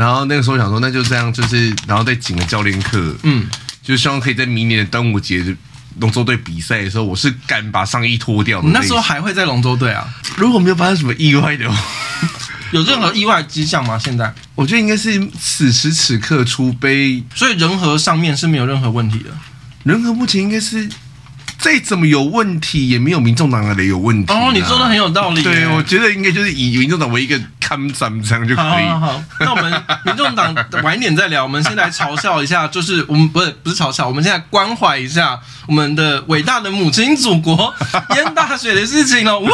然后那个时候想说，那就这样，就是然后再请个教练课，嗯，就希望可以在明年的端午节龙舟队比赛的时候，我是敢把上衣脱掉的。你那时候还会在龙舟队啊？如果没有发生什么意外的话，有任何意外迹象吗？现在我觉得应该是此时此刻，出杯所以人和上面是没有任何问题的。人和目前应该是。再怎么有问题，也没有民众党的有问题。哦，你说的很有道理。对，我觉得应该就是以民众党为一个看涨这样就可以。好，好，好，那我们 民众党晚一点再聊。我们先来嘲笑一下，就是我们不是不是嘲笑，我们现在关怀一下我们的伟大的母亲祖国淹大水的事情了。哇，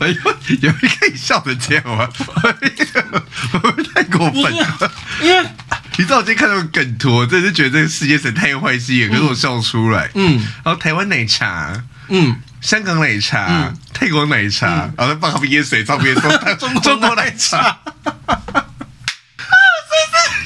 有有人可以笑成这样吗？太过分了，因为。你知道我今天看到梗图，我真的是觉得这个世界实在太坏心眼，可是我笑出来。嗯，然后台湾奶茶，嗯，香港奶茶，嗯、泰国奶茶，嗯、然后再放他们淹水照片，说 中国奶茶。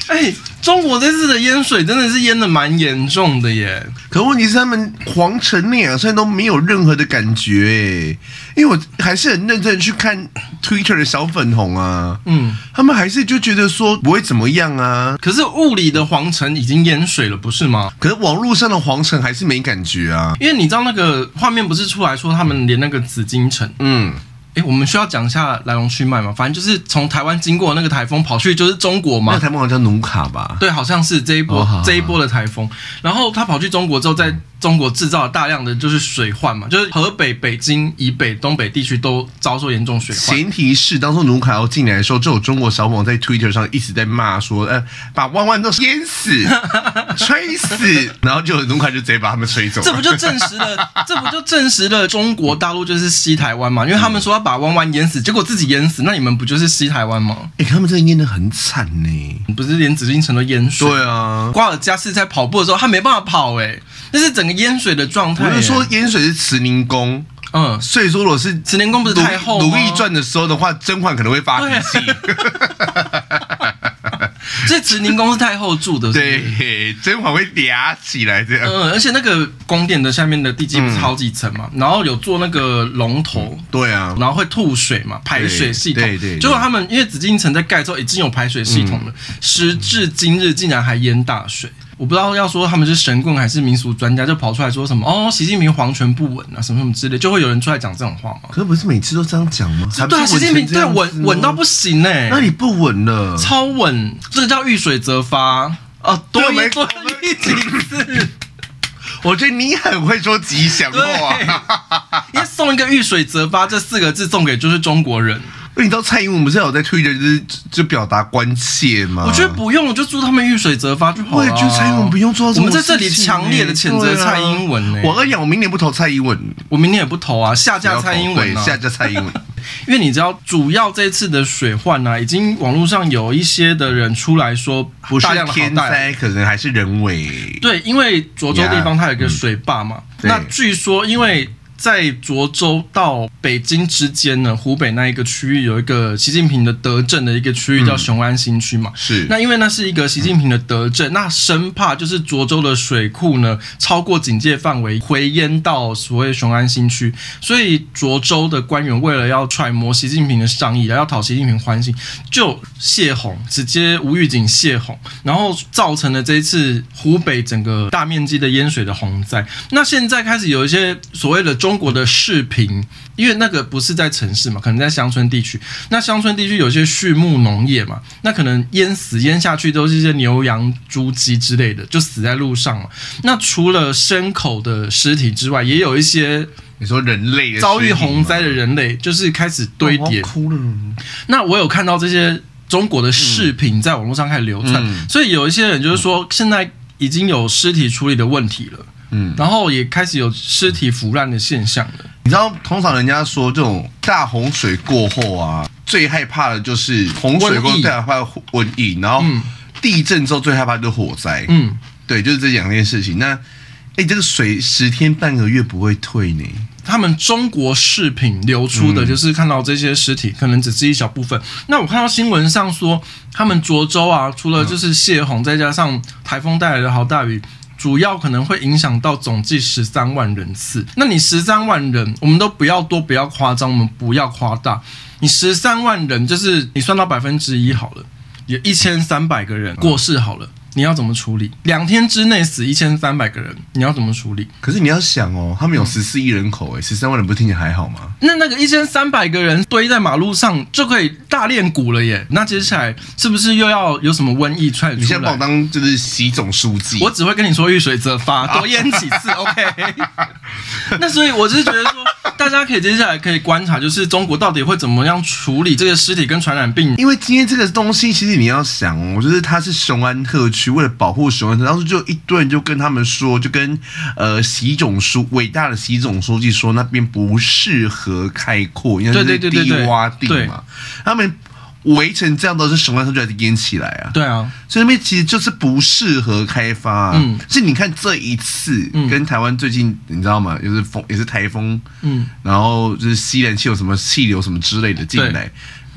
哎，中国这次的淹水真的是淹的蛮严重的耶。可问题是，他们皇城那两天都没有任何的感觉哎，因为我还是很认真去看 Twitter 的小粉红啊，嗯，他们还是就觉得说不会怎么样啊。可是物理的皇城已经淹水了，不是吗？可是网络上的皇城还是没感觉啊，因为你知道那个画面不是出来说他们连那个紫禁城，嗯。哎，我们需要讲一下来龙去脉嘛？反正就是从台湾经过那个台风跑去就是中国嘛。那台风好像叫努卡吧？对，好像是这一波、哦、这一波的台风。然后他跑去中国之后，在中国制造了大量的就是水患嘛，就是河北、北京以北、东北地区都遭受严重水患。前提是当初努卡要进来的时候，就有中国小网在 Twitter 上一直在骂说：“呃，把万万都淹死、吹死。”然后就努卡就直接把他们吹走。这不就证实了？这不就证实了中国大陆就是西台湾嘛？因为他们说要把弯弯淹死，结果自己淹死，那你们不就是西台湾吗？哎、欸，他们真的淹得很惨呢，不是连紫禁城都淹水？对啊，瓜尔佳是在跑步的时候，他没办法跑、欸，哎，那是整个淹水的状态、欸。我是说淹水是慈宁宫，嗯，所以说如果是慈宁宫不是太后吗？如懿传的时候的话，甄嬛可能会发脾气。这慈宁宫是太后住的是不是？对，甄嬛会嗲起来这样。嗯，而且那个宫殿的下面的地基不是好几层嘛，嗯、然后有做那个龙头、嗯，对啊，然后会吐水嘛，排水系统。对对，结果他们因为紫禁城在盖之后已经有排水系统了，嗯、时至今日竟然还淹大水。我不知道要说他们是神棍还是民俗专家，就跑出来说什么哦，习近平皇权不稳啊，什么什么之类，就会有人出来讲这种话吗？可是不是每次都这样讲吗？对，习近平对稳稳到不行呢、欸。那你不稳了？超稳，这个叫遇水则发啊，多一多一几次。我觉得你很会说吉祥话，因为送一个遇水则发这四个字送给就是中国人。那你知道蔡英文不是有在推特就是就表达关切吗？我觉得不用，我就祝他们遇水则发就好了。我也觉得蔡英文不用做到这么。我们在这里强烈的谴责蔡英文呢、欸。我跟你讲，我明年不投蔡英文，我明年也不投啊，下架蔡英文、啊，下架蔡英文。因为你知道，主要这次的水患呢、啊，已经网络上有一些的人出来说，不是天灾，可能还是人为。对，因为涿州地方它有一个水坝嘛，嗯、那据说因为。在涿州到北京之间呢，湖北那一个区域有一个习近平的德政的一个区域叫雄安新区嘛。是。那因为那是一个习近平的德政，那生怕就是涿州的水库呢超过警戒范围，回淹到所谓雄安新区，所以涿州的官员为了要揣摩习近平的上意，要讨习近平欢心，就泄洪，直接无预警泄洪，然后造成了这一次湖北整个大面积的淹水的洪灾。那现在开始有一些所谓的。中国的视频，因为那个不是在城市嘛，可能在乡村地区。那乡村地区有些畜牧农业嘛，那可能淹死淹下去都是一些牛羊猪鸡之类的，就死在路上了。那除了牲口的尸体之外，也有一些你说人类遭遇洪灾的人类，就是开始堆叠。哭了。那我有看到这些中国的视频在网络上开始流传，嗯、所以有一些人就是说，现在已经有尸体处理的问题了。嗯，然后也开始有尸体腐烂的现象了。你知道，通常人家说这种大洪水过后啊，最害怕的就是洪水过后最害怕瘟疫，然后地震之后最害怕就是火灾。嗯，对，就是这两件事情。那哎，这个水十天半个月不会退呢？他们中国视频流出的就是看到这些尸体，可能只是一小部分。那我看到新闻上说，他们涿州啊，除了就是泄洪，再加上台风带来的好大雨，主要可能会影响到总计十三万人次。那你十三万人，我们都不要多，不要夸张，我们不要夸大。你十三万人，就是你算到百分之一好了，有一千三百个人过世好了。你要怎么处理？两天之内死一千三百个人，你要怎么处理？可是你要想哦，他们有十四亿人口，哎，十三万人不是听起来还好吗？那那个一千三百个人堆在马路上就可以大练鼓了耶！那接下来是不是又要有什么瘟疫出来？你先把我当就是习总书记，我只会跟你说遇水则发，多淹几次，OK？那所以我就是觉得说，大家可以接下来可以观察，就是中国到底会怎么样处理这个尸体跟传染病？因为今天这个东西，其实你要想哦，我觉得它是雄安特区。为了保护雄安，当时就一堆人就跟他们说，就跟呃习总书伟大的习总书记说，那边不适合开阔，因为是低洼地嘛。他们围成这样都是雄安特区还是淹起来啊？对啊，所以那边其实就是不适合开发、啊。嗯，是你看这一次跟台湾最近，你知道吗？就是风，也是台风，嗯，然后就是西南气有什么气流什么之类的进来。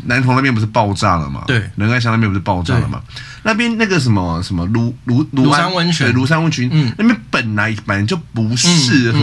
南投那边不是爆炸了吗？对，仁爱乡那边不是爆炸了吗？那边那个什么什么庐庐庐山温泉，庐山温泉，嗯，那边本来本来就不适合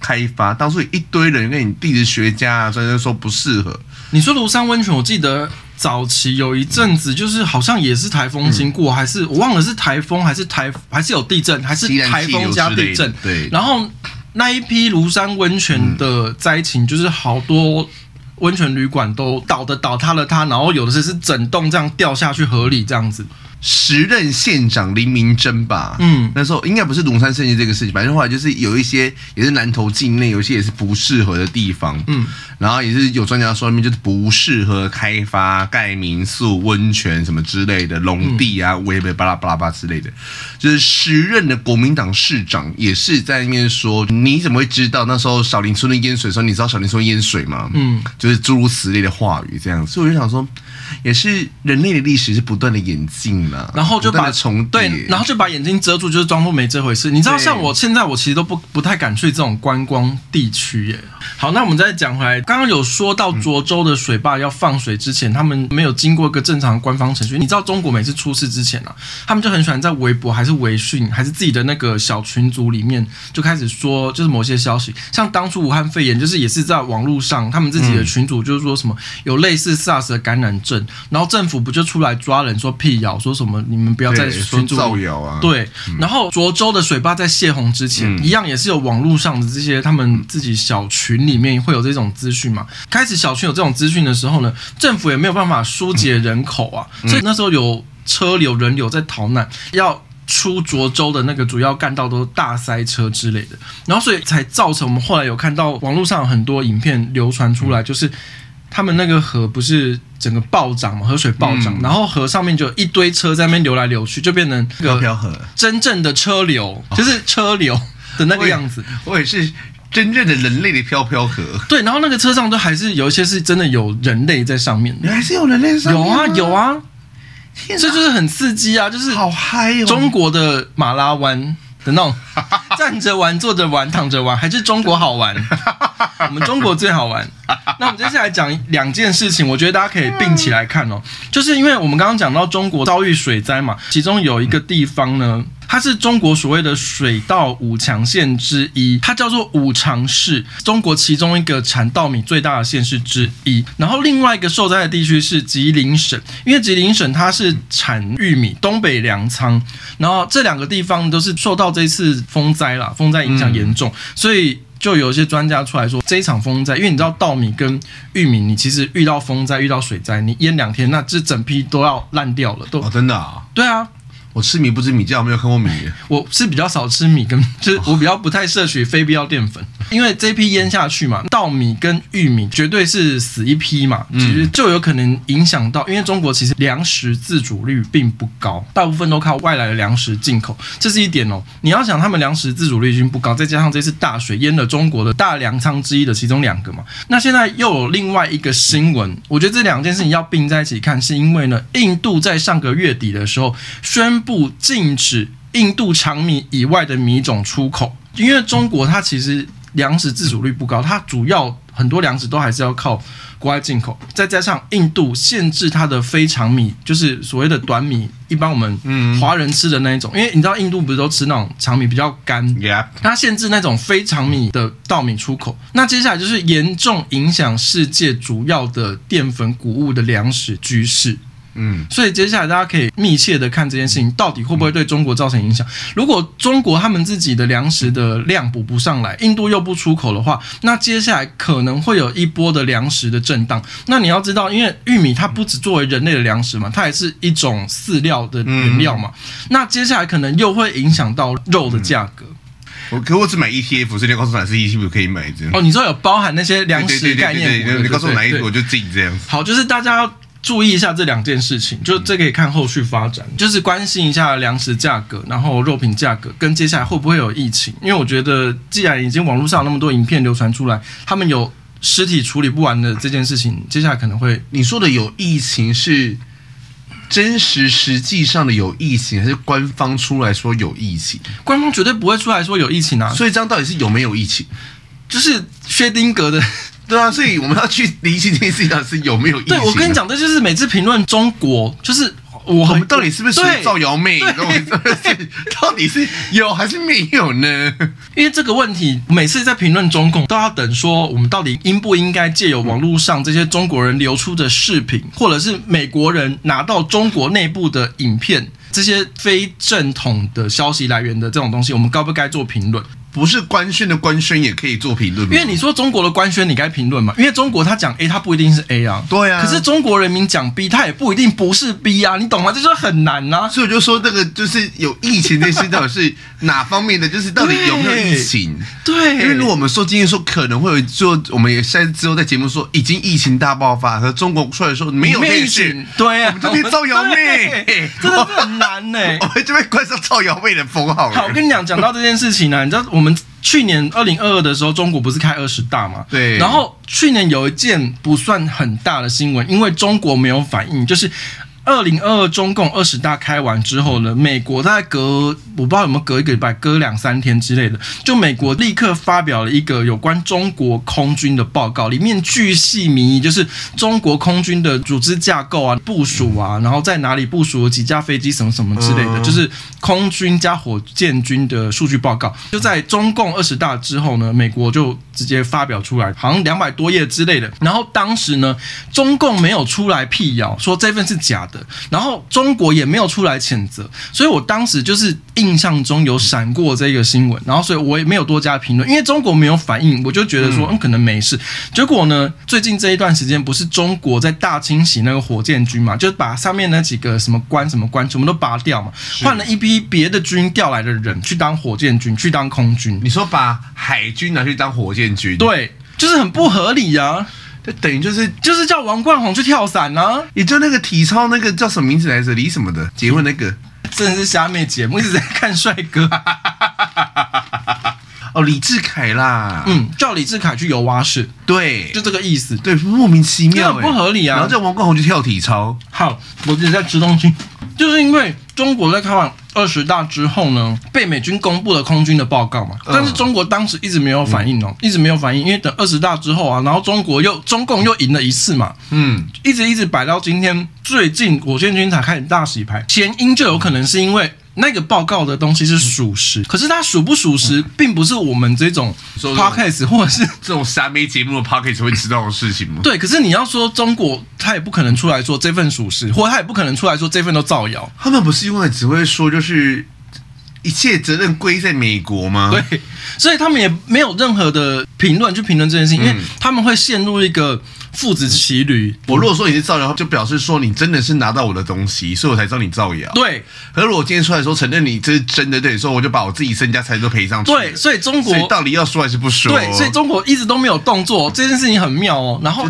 开发，当初一堆人跟你地质学家啊，专家说不适合。你说庐山温泉，我记得早期有一阵子，就是好像也是台风经过，还是我忘了是台风还是台还是有地震，还是台风加地震？对。然后那一批庐山温泉的灾情，就是好多。温泉旅馆都倒的倒塌了，塌，然后有的是是整栋这样掉下去河里这样子。时任县长林明珍吧，嗯，那时候应该不是龙山胜境这个事情，反正后来就是有一些也是南投境内，有一些也是不适合的地方，嗯，然后也是有专家说明就是不适合开发盖民宿、温泉什么之类的农地啊，乌贝巴拉巴拉巴之类的，就是时任的国民党市长也是在那边说，你怎么会知道那时候小林村的淹水的时候，你知道小林村淹水吗？嗯，就是诸如此类的话语这样，所以我就想说。也是人类的历史是不断的演进嘛，然后就把重对，然后就把眼睛遮住，就是装作没这回事。你知道，像我现在，我其实都不不太敢去这种观光地区耶。好，那我们再讲回来，刚刚有说到涿州的水坝要放水之前，他们没有经过一个正常官方程序。你知道，中国每次出事之前啊，他们就很喜欢在微博还是微信还是自己的那个小群组里面就开始说，就是某些消息，像当初武汉肺炎，就是也是在网络上，他们自己的群组就是说什么有类似 SARS 的感染症。然后政府不就出来抓人说辟谣，说什么你们不要再说造谣啊？对。然后涿州的水坝在泄洪之前，一样也是有网络上的这些他们自己小群里面会有这种资讯嘛。开始小群有这种资讯的时候呢，政府也没有办法疏解人口啊，所以那时候有车流人流在逃难，要出涿州的那个主要干道都大塞车之类的，然后所以才造成我们后来有看到网络上有很多影片流传出来，就是。他们那个河不是整个暴涨嘛，河水暴涨，嗯、然后河上面就一堆车在那边流来流去，就变成飘飘河，真正的车流，就是车流的那个样子。我也，是真正的人类的飘飘河。对，然后那个车上都还是有一些是真的有人类在上面的，还是有人类在上面。有啊有啊，这就是很刺激啊，就是好嗨哦！中国的马拉湾。的那种站着玩、坐着玩、躺着玩，还是中国好玩？我们中国最好玩。那我们接下来讲两件事情，我觉得大家可以并起来看哦。就是因为我们刚刚讲到中国遭遇水灾嘛，其中有一个地方呢。它是中国所谓的水稻五强县之一，它叫做五常市，中国其中一个产稻米最大的县市之一。然后另外一个受灾的地区是吉林省，因为吉林省它是产玉米，东北粮仓。然后这两个地方都是受到这次风灾啦，风灾影响严重，所以就有一些专家出来说，这一场风灾，因为你知道稻米跟玉米，你其实遇到风灾、遇到水灾，你淹两天，那这整批都要烂掉了，都、哦、真的啊？对啊。我吃米不吃米价，我没有看过米。我是比较少吃米，跟 就是我比较不太摄取非必要淀粉，因为这批腌下去嘛，稻米跟玉米绝对是死一批嘛，其实就有可能影响到，因为中国其实粮食自主率并不高，大部分都靠外来的粮食进口，这是一点哦。你要想他们粮食自主率已经不高，再加上这次大水淹了中国的大粮仓之一的其中两个嘛，那现在又有另外一个新闻，我觉得这两件事情要并在一起看，是因为呢，印度在上个月底的时候宣不禁止印度长米以外的米种出口，因为中国它其实粮食自主率不高，它主要很多粮食都还是要靠国外进口，再加上印度限制它的非常米，就是所谓的短米，一般我们华人吃的那一种，因为你知道印度不是都吃那种长米比较干，它限制那种非常米的稻米出口，那接下来就是严重影响世界主要的淀粉谷物的粮食局势。嗯，所以接下来大家可以密切的看这件事情到底会不会对中国造成影响。如果中国他们自己的粮食的量补不上来，印度又不出口的话，那接下来可能会有一波的粮食的震荡。那你要知道，因为玉米它不只作为人类的粮食嘛，它也是一种饲料的原料嘛。那接下来可能又会影响到肉的价格。我可我只买 ETF，所以你告诉我哪是 ETF 可以买这样。哦，你说有包含那些粮食概念？对对对，你告诉我哪一个我就进这样。好，就是大家。注意一下这两件事情，就这可以看后续发展，就是关心一下粮食价格，然后肉品价格跟接下来会不会有疫情。因为我觉得，既然已经网络上有那么多影片流传出来，他们有尸体处理不完的这件事情，接下来可能会。你说的有疫情是真实实际上的有疫情，还是官方出来说有疫情？官方绝对不会出来说有疫情啊！所以这样到底是有没有疫情？就是薛丁格的。对啊，所以我们要去理清这件事情是有没有疫情、啊。对，我跟你讲，这就是每次评论中国，就是我，我们到底是不是属于造谣妹？到底是有还是没有呢？因为这个问题，每次在评论中共，都要等说我们到底应不应该借由网络上这些中国人流出的视频，或者是美国人拿到中国内部的影片，这些非正统的消息来源的这种东西，我们该不该做评论？不是官宣的官宣也可以做评论，因为你说中国的官宣，你该评论嘛？因为中国他讲 A，他不一定是 A 啊。对啊。可是中国人民讲 B，他也不一定不是 B 啊，你懂吗？这就很难呐、啊。所以我就说，这个就是有疫情这些到底是哪方面的？就是到底有没有疫情？对。因为如果我们说今天说可能会有，就我们也现在之后在节目说已经疫情大爆发，和中国出来说没有疫情，对啊，我们这边造谣妹，真的很难呢、欸。我们这边冠上造谣妹的封号。好，我跟你讲，讲到这件事情呢、啊，你知道我们。去年二零二二的时候，中国不是开二十大嘛？对。然后去年有一件不算很大的新闻，因为中国没有反应，就是。二零二二中共二十大开完之后呢，美国大概隔我不知道有没有隔一个礼拜，隔两三天之类的，就美国立刻发表了一个有关中国空军的报告，里面巨细靡遗，就是中国空军的组织架构啊、部署啊，然后在哪里部署了几架飞机什么什么之类的，就是空军加火箭军的数据报告。就在中共二十大之后呢，美国就直接发表出来，好像两百多页之类的。然后当时呢，中共没有出来辟谣说这份是假的。然后中国也没有出来谴责，所以我当时就是印象中有闪过这个新闻，然后所以我也没有多加评论，因为中国没有反应，我就觉得说嗯可能没事。结果呢，最近这一段时间不是中国在大清洗那个火箭军嘛，就是把上面那几个什么官什么官全部都拔掉嘛，换了一批别的军调来的人去当火箭军，去当空军。你说把海军拿去当火箭军？对，就是很不合理呀、啊。就等于就是就是叫王冠宏去跳伞呢、啊，也就那个体操那个叫什么名字来着？李什么的结婚那个，真的是虾妹节目，一直在看帅哥。哦，李智凯啦，嗯，叫李智凯去游蛙式，对，就这个意思，对，莫名其妙，不合理啊。然后叫王冠宏去跳体操，好，我一直在吃东西，就是因为中国在开完二十大之后呢，被美军公布了空军的报告嘛，但是中国当时一直没有反应哦，嗯、一直没有反应，因为等二十大之后啊，然后中国又中共又赢了一次嘛，嗯，一直一直摆到今天，最近火箭军才开始大洗牌，前因就有可能是因为。那个报告的东西是属实，可是它属不属实，并不是我们这种 podcast 或者是这种三媒节目的 podcast 会知道的事情吗？对，可是你要说中国，他也不可能出来说这份属实，或者他也不可能出来说这份都造谣。他们不是因为只会说就是一切责任归在美国吗？对，所以他们也没有任何的评论去评论这件事情，因为他们会陷入一个。父子骑驴。我如果说你是造谣，就表示说你真的是拿到我的东西，所以我才知道你造谣。对。可是我今天出来说承认你这是真的，对，说我就把我自己身家财产都赔上去。对，所以中国到底要说还是不说？对，所以中国一直都没有动作，这件事情很妙哦。然后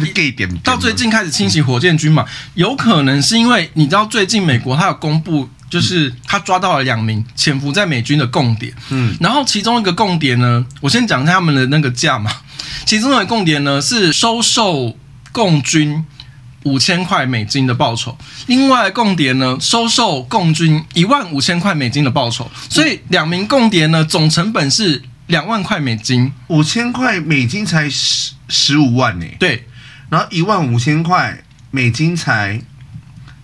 到最近开始清洗火箭军嘛，有可能是因为你知道最近美国他有公布。就是他抓到了两名潜伏在美军的共谍，嗯，然后其中一个共谍呢，我先讲一下他们的那个价嘛，其中一个共谍呢是收受共军五千块美金的报酬，另外共谍呢收受共军一万五千块美金的报酬，所以两名共谍呢总成本是两万块美金，五千块美金才十十五万呢，对，然后一万五千块美金才。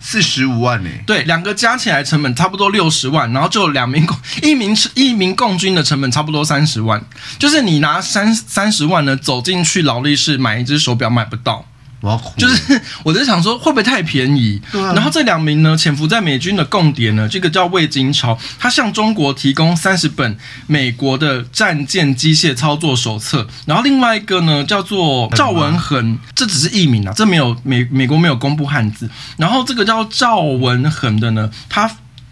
四十五万呢？对，两个加起来成本差不多六十万，然后就两名共 一名一名共军的成本差不多三十万，就是你拿三三十万呢走进去劳力士买一只手表买不到。就是，我在想说会不会太便宜？对啊。然后这两名呢，潜伏在美军的共谍呢，这个叫魏金超，他向中国提供三十本美国的战舰机械操作手册。然后另外一个呢，叫做赵文恒，这只是艺名啊，这没有美美国没有公布汉字。然后这个叫赵文恒的呢，他。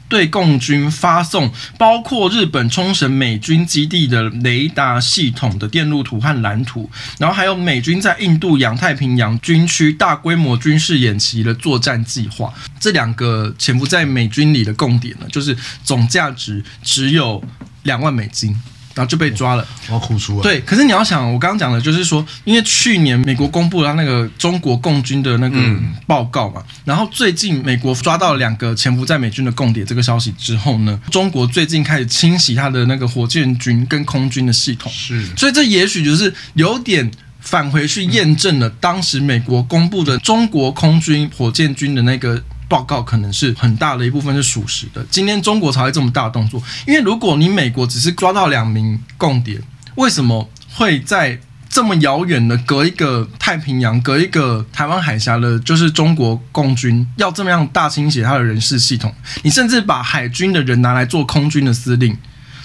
对共军发送包括日本冲绳美军基地的雷达系统的电路图和蓝图，然后还有美军在印度洋太平洋军区大规模军事演习的作战计划。这两个潜伏在美军里的共点呢，就是总价值只有两万美金。然后就被抓了，我要哭出来。对，可是你要想，我刚刚讲的就是说，因为去年美国公布了那个中国共军的那个报告嘛，嗯、然后最近美国抓到两个潜伏在美军的共谍这个消息之后呢，中国最近开始清洗他的那个火箭军跟空军的系统，是，所以这也许就是有点返回去验证了当时美国公布的中国空军火箭军的那个。报告可能是很大的一部分是属实的。今天中国才会这么大的动作，因为如果你美国只是抓到两名共谍，为什么会在这么遥远的隔一个太平洋、隔一个台湾海峡的，就是中国共军要这么样大清洗他的人事系统？你甚至把海军的人拿来做空军的司令，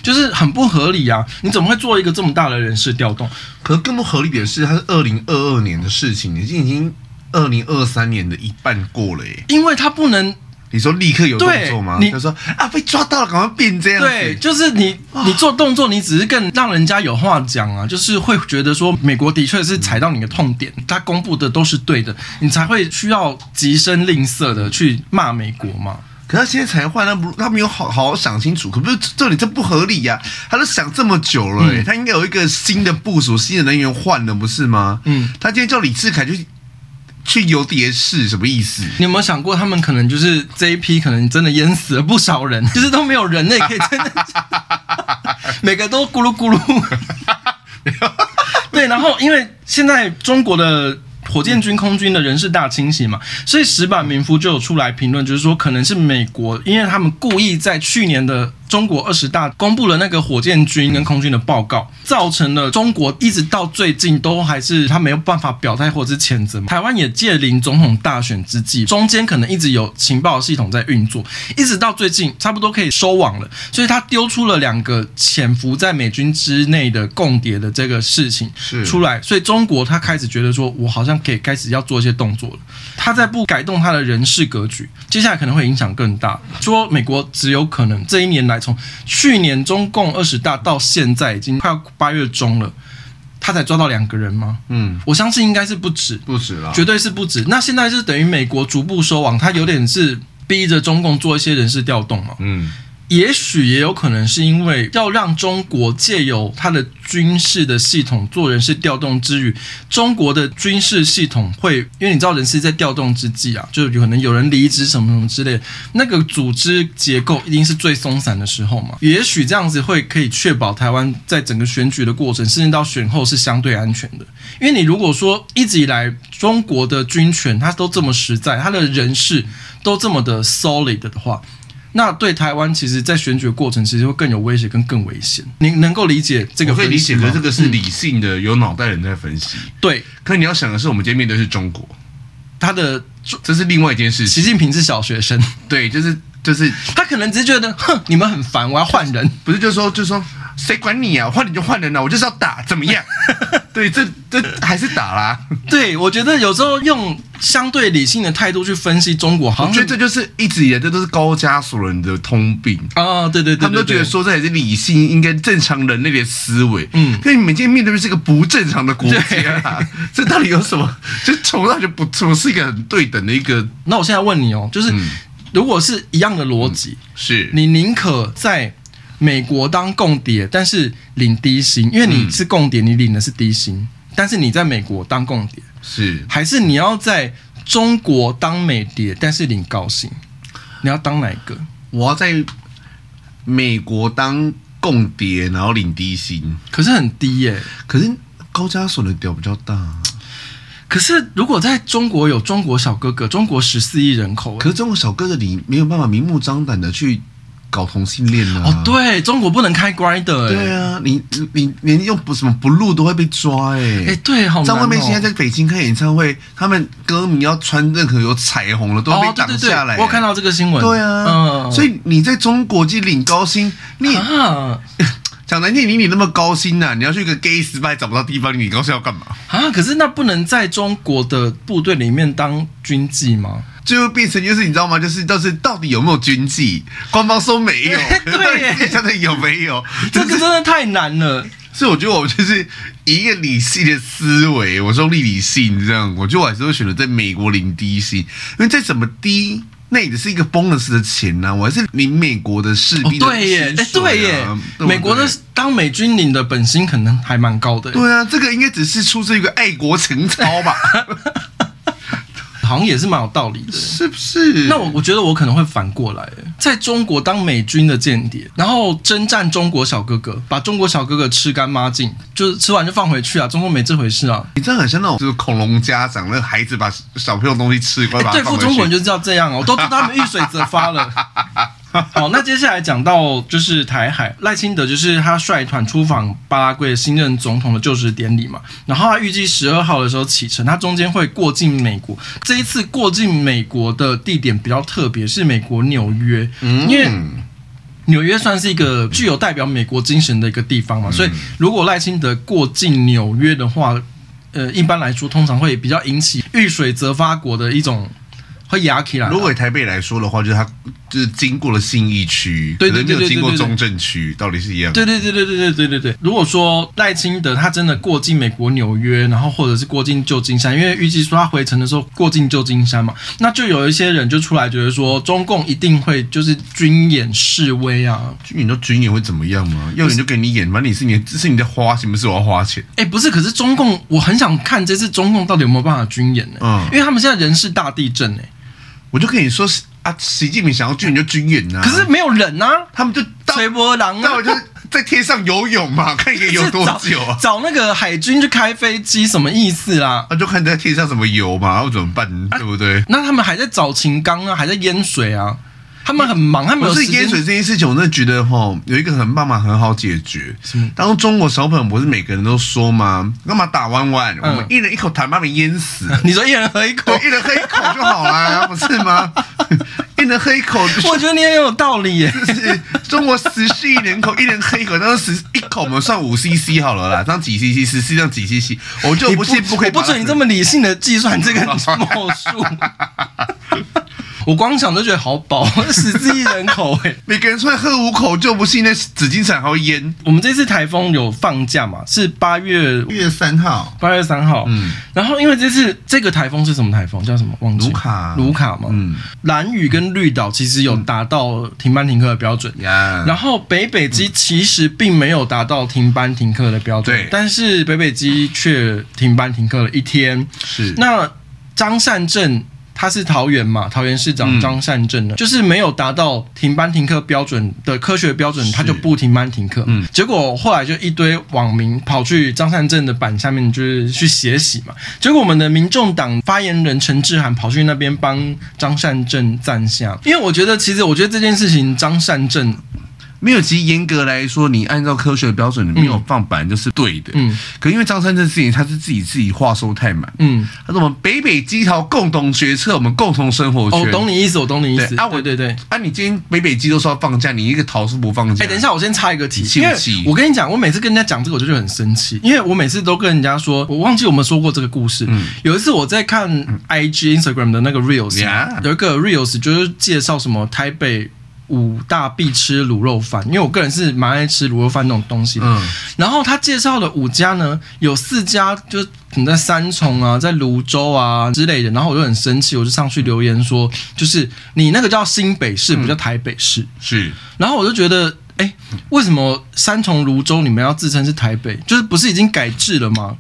就是很不合理啊！你怎么会做一个这么大的人事调动？可是更不合理的是，它是二零二二年的事情，已经已经。二零二三年的一半过了耶，因为他不能，你说立刻有动作吗？你他说啊，被抓到了，赶快变这样。对，就是你，你做动作，你只是更让人家有话讲啊，就是会觉得说美国的确是踩到你的痛点，他公布的都是对的，你才会需要极声吝啬的去骂美国嘛。可是他现在才换，他不，他没有好好好想清楚，可不是这里这不合理呀、啊？他都想这么久了，哎，他应该有一个新的部署，新的人员换了，不是吗？嗯，他今天叫李志凯就。去游蝶式什么意思？你有没有想过，他们可能就是这一批，可能真的淹死了不少人，就是都没有人类可以真的，每个都咕噜咕噜。对，然后因为现在中国的。火箭军、空军的人事大清洗嘛，所以石板民夫就有出来评论，就是说可能是美国，因为他们故意在去年的中国二十大公布了那个火箭军跟空军的报告，造成了中国一直到最近都还是他没有办法表态或者是谴责。台湾也借临总统大选之际，中间可能一直有情报系统在运作，一直到最近差不多可以收网了，所以他丢出了两个潜伏在美军之内的共谍的这个事情出来，所以中国他开始觉得说，我好像。可以开始要做一些动作了。他在不改动他的人事格局，接下来可能会影响更大。说美国只有可能这一年来，从去年中共二十大到现在，已经快要八月中了，他才抓到两个人吗？嗯，我相信应该是不止，不止了，绝对是不止。那现在是等于美国逐步收网，他有点是逼着中共做一些人事调动嘛？嗯。也许也有可能是因为要让中国借由他的军事的系统做人事调动之余，中国的军事系统会，因为你知道人事在调动之际啊，就有可能有人离职什么什么之类，那个组织结构一定是最松散的时候嘛。也许这样子会可以确保台湾在整个选举的过程，甚至到选后是相对安全的。因为你如果说一直以来中国的军权它都这么实在，它的人事都这么的 solid 的话。那对台湾，其实，在选举的过程，其实会更有威胁，跟更危险。你能够理解这个？我可以理解，可是这个是理性的，嗯、有脑袋人在分析。对，可你要想的是，我们今天面对的是中国，他的这是另外一件事情。习近平是小学生，对，就是就是，他可能只是觉得，哼，你们很烦，我要换人。不是，就是说，就是说，谁管你啊？换你就换人了，我就是要打，怎么样？对，这这 还是打啦。对，我觉得有时候用相对理性的态度去分析中国，好像我觉得这就是一直以来这都是高加索人的通病啊。对对对，他们都觉得说这也是理性，应该正常人类的思维。嗯，可是你们今天面对的是一个不正常的国家，啊，这到底有什么？就从来就不不是一个很对等的一个。那我现在问你哦，就是、嗯、如果是一样的逻辑，嗯、是你宁可在。美国当共谍，但是领低薪，因为你是共谍，你领的是低薪。嗯、但是你在美国当共谍，是还是你要在中国当美谍，但是领高薪？你要当哪一个？我要在美国当共谍，然后领低薪，可是很低耶、欸。可是高加索的屌比较大。可是如果在中国有中国小哥哥，中国十四亿人口，可是中国小哥哥你没有办法明目张胆的去。搞同性恋呢？哦，对，中国不能开 Grindr。对啊，你你连用不什么不录都会被抓哎。哎，对，好难哦。张惠妹现在在北京开演唱会，他们歌迷要穿任何有彩虹的都被挡下来。我看到这个新闻。对啊，嗯。所以你在中国去领高薪，你啊 讲难听，你你那么高薪呐？你要去一个 gay spy 找不到地方，你高薪要干嘛？啊，可是那不能在中国的部队里面当军妓吗？最后变成就是你知道吗？就是到是到底有没有军纪？官方说没有，对，真的有没有？这个真的太难了。所以我觉得我就是一个理性的思维，我说理理性这样，我觉得我还是会选择在美国领低薪，因为再怎么低，那也是一个 bonus 的钱呐、啊。我还是领美国的士兵的、啊哦。对耶，哎，对耶，对对美国的当美军领的本薪可能还蛮高的。对啊，这个应该只是出自一个爱国情操吧。好像也是蛮有道理的，是不是？那我我觉得我可能会反过来，在中国当美军的间谍，然后征战中国小哥哥，把中国小哥哥吃干抹净，就是吃完就放回去啊。中国没这回事啊。你这样很像那种就是恐龙家长，那个孩子把小朋友东西吃光，欸、对付中国人就是要这样哦，我都知道他们遇水则发了。好，那接下来讲到就是台海，赖清德就是他率团出访巴拉圭新任总统的就职典礼嘛，然后他预计十二号的时候启程，他中间会过境美国。这一次过境美国的地点比较特别，是美国纽约，因为纽约算是一个具有代表美国精神的一个地方嘛，所以如果赖清德过境纽约的话，呃，一般来说通常会比较引起遇水则发国的一种。会压起来。如果台北来说的话，就是它就是经过了信义区，对对对，对，经过中正区，到底是一样。对对对对对对对对对。如果说赖清德他真的过境美国纽约，然后或者是过境旧金山，因为预计说他回程的时候过境旧金山嘛，那就有一些人就出来觉得说，中共一定会就是军演示威啊。军演都军演会怎么样吗？要演就给你演，反正你是你，这是你在花钱，不是我要花钱。哎，不是，可是中共我很想看这次中共到底有没有办法军演呢？嗯，因为他们现在人事大地震哎。我就跟你说啊，习近平想要军人就军人啊，可是没有人啊，他们就随波浪啊，那我就在天上游泳嘛，看可以游多久啊？找那个海军去开飞机，什么意思啊？那就看在天上怎么游嘛，然后怎么办，对不对？那他们还在找秦刚啊，还在淹水啊。他们很忙，他们有不是淹水这件事情，我真的觉得吼，有一个很办法很好解决。当中国小朋友不是每个人都说吗？干嘛打弯弯？我们一人一口痰把你淹死。你说一人喝一口，一人喝一口就好了，不是吗？一人喝一口，我觉得你很有道理耶。就是中国十四亿人口，一人喝一口，当时一口我们算五 CC 好了啦，这样几 CC，十四这样几 CC，我就不信不可以，不准你这么理性的计算这个墨数。我光想都觉得好饱，十四亿人口哎，每个人出来喝五口就不信那紫金伞还会淹。我们这次台风有放假嘛？是八月月三号，八月三号。嗯，然后因为这次这个台风是什么台风？叫什么？忘记。卢卡，卢卡嘛。嗯，蓝屿跟绿岛其实有达到停班停课的标准。嗯、然后北北基其实并没有达到停班停课的标准。对。但是北北基却停班停课了一天。是。那张善政。他是桃园嘛，桃园市长张善政呢，嗯、就是没有达到停班停课标准的科学标准，他就不停班停课。嗯，结果后来就一堆网民跑去张善政的板下面，就是去血洗嘛。结果我们的民众党发言人陈志涵跑去那边帮张善政赞下，因为我觉得其实我觉得这件事情张善政。没有，其实严格来说，你按照科学的标准，你没有放本来就是对的。嗯。可因为张三这事情，他是自己自己话说太满。嗯。他说我们北北基桃共同决策，我们共同生活圈。哦，懂你意思，我懂你意思。啊，我对对对。啊，你今天北北基都说要放假，你一个桃是不放假？哎，等一下，我先插一个题，因为我跟你讲，我每次跟人家讲这个，我就觉得很生气，因为我每次都跟人家说，我忘记我们说过这个故事。嗯。有一次我在看 IG Instagram 的那个 Reels，有一个 Reels 就是介绍什么台北。五大必吃卤肉饭，因为我个人是蛮爱吃卤肉饭那种东西的。嗯，然后他介绍的五家呢，有四家就是你在三重啊，在泸州啊之类的。然后我就很生气，我就上去留言说，就是你那个叫新北市，不叫台北市。嗯、是。然后我就觉得，哎，为什么三重泸州你们要自称是台北？就是不是已经改制了吗？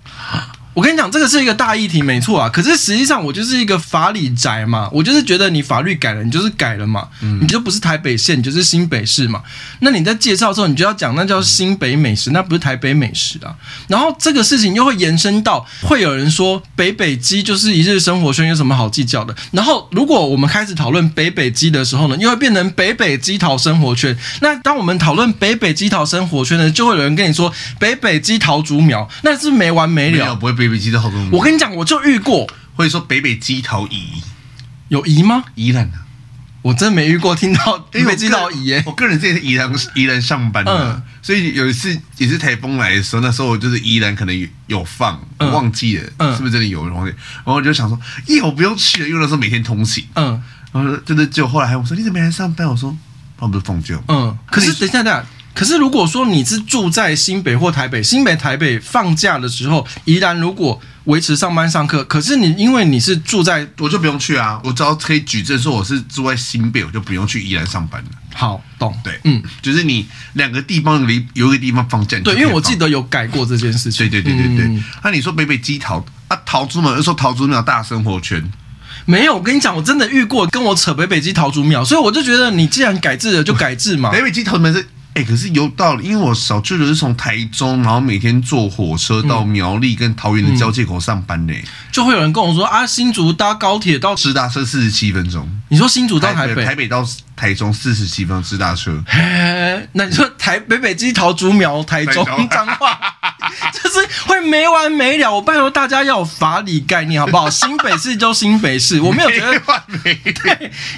我跟你讲，这个是一个大议题，没错啊。可是实际上，我就是一个法理宅嘛，我就是觉得你法律改了，你就是改了嘛，嗯、你就不是台北县，你就是新北市嘛。那你在介绍的时候，你就要讲那叫新北美食，那不是台北美食啊。然后这个事情又会延伸到，会有人说北北基就是一日生活圈，有什么好计较的？然后如果我们开始讨论北北基的时候呢，又会变成北北基桃生活圈。那当我们讨论北北基桃生活圈呢，就会有人跟你说北北基桃竹苗，那是，没完没了，不会北北基的好多。我跟你讲，我就遇过，或者说北北基桃宜，有姨吗？宜兰的，我真没遇过，听到北北基桃宜耶。我个人之前是宜兰宜兰上班的，嗯、所以有一次也是台风来的时候，那时候我就是宜兰可能有有放，我忘记了，嗯、是不是真的有？然后我就想说，耶，我不用去了，因为那时候每天通勤，嗯，然后真的就后来还我说你怎么没来上班？我说他不是放假，嗯，可是等一下，等一下。可是如果说你是住在新北或台北，新北、台北放假的时候，宜兰如果维持上班上课，可是你因为你是住在，我就不用去啊，我只要可以举证说我是住在新北，我就不用去宜兰上班了。好，懂，对，嗯，就是你两个地方离有一个地方放假，对，因为我记得有改过这件事情。对对对对对。那、嗯啊、你说北北基桃啊，桃竹苗又说桃竹苗大生活圈，没有，我跟你讲，我真的遇过跟我扯北北基桃竹苗，所以我就觉得你既然改制了，就改制嘛。北北基桃竹苗是。哎、欸，可是有道理，因为我小舅舅是从台中，然后每天坐火车到苗栗跟桃园的交界口上班呢、嗯嗯，就会有人跟我说啊，新竹搭高铁到直达车四十七分钟。你说新竹到台北，台北到台中四十七分钟直达车。嘿，那你说台北北基桃竹苗台中彰化，就是会没完没了。我拜托大家要有法理概念好不好？新北市就新北市，我没有觉得，对，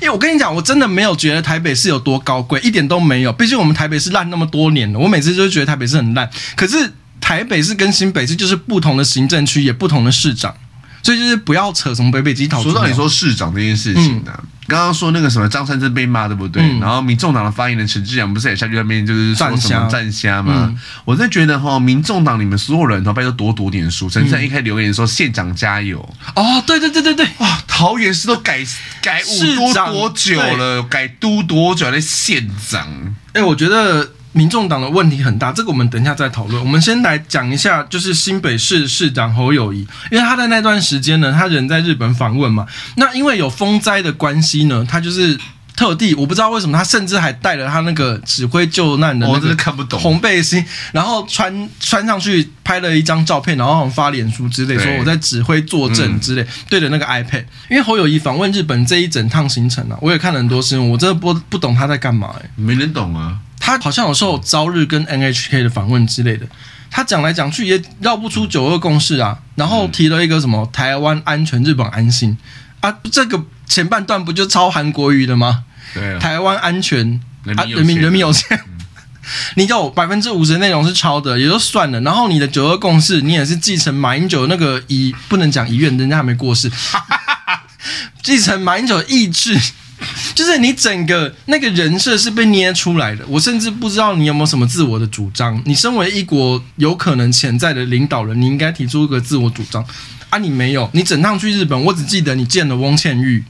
因为我跟你讲，我真的没有觉得台北市有多高贵，一点都没有。毕竟我们台北市。烂那么多年了，我每次就觉得台北市很烂。可是台北市跟新北市就是不同的行政区，也不同的市长，所以就是不要扯什么北北基桃。说到你说市长这件事情呢、啊，刚刚、嗯、说那个什么张善政被骂对不对？嗯、然后民众党的发言人陈志扬不是也下去那边就是说什么站虾吗？嗯、我真的觉得哈，民众党你们所有人都拜托多读点书。陈志扬一开始留言说县长加油哦，对对对对对，哇，桃园市都改改五多多久了？改都多久的县长？哎、欸，我觉得民众党的问题很大，这个我们等一下再讨论。我们先来讲一下，就是新北市市长侯友谊，因为他在那段时间呢，他人在日本访问嘛。那因为有风灾的关系呢，他就是。特地，我不知道为什么他甚至还带了他那个指挥救难的那个红背心，然后穿穿上去拍了一张照片，然后发脸书之类，说我在指挥作证之类，对着那个 iPad。因为侯友谊访问日本这一整趟行程啊，我也看了很多新闻，我真的不不懂他在干嘛哎，没人懂啊。他好像有受朝日跟 NHK 的访问之类的，他讲来讲去也绕不出九二共识啊，然后提了一个什么台湾安全，日本安心啊，这个。前半段不就抄韩国瑜的吗？对啊，台湾安全啊，人民人民有限，嗯、你有百分之五十的内容是抄的，也就算了。然后你的九二共识，你也是继承马英九那个遗，不能讲遗愿，人家还没过世，继承马英九的意志，就是你整个那个人设是被捏出来的。我甚至不知道你有没有什么自我的主张。你身为一国有可能潜在的领导人，你应该提出一个自我主张啊！你没有，你整趟去日本，我只记得你见了翁倩玉。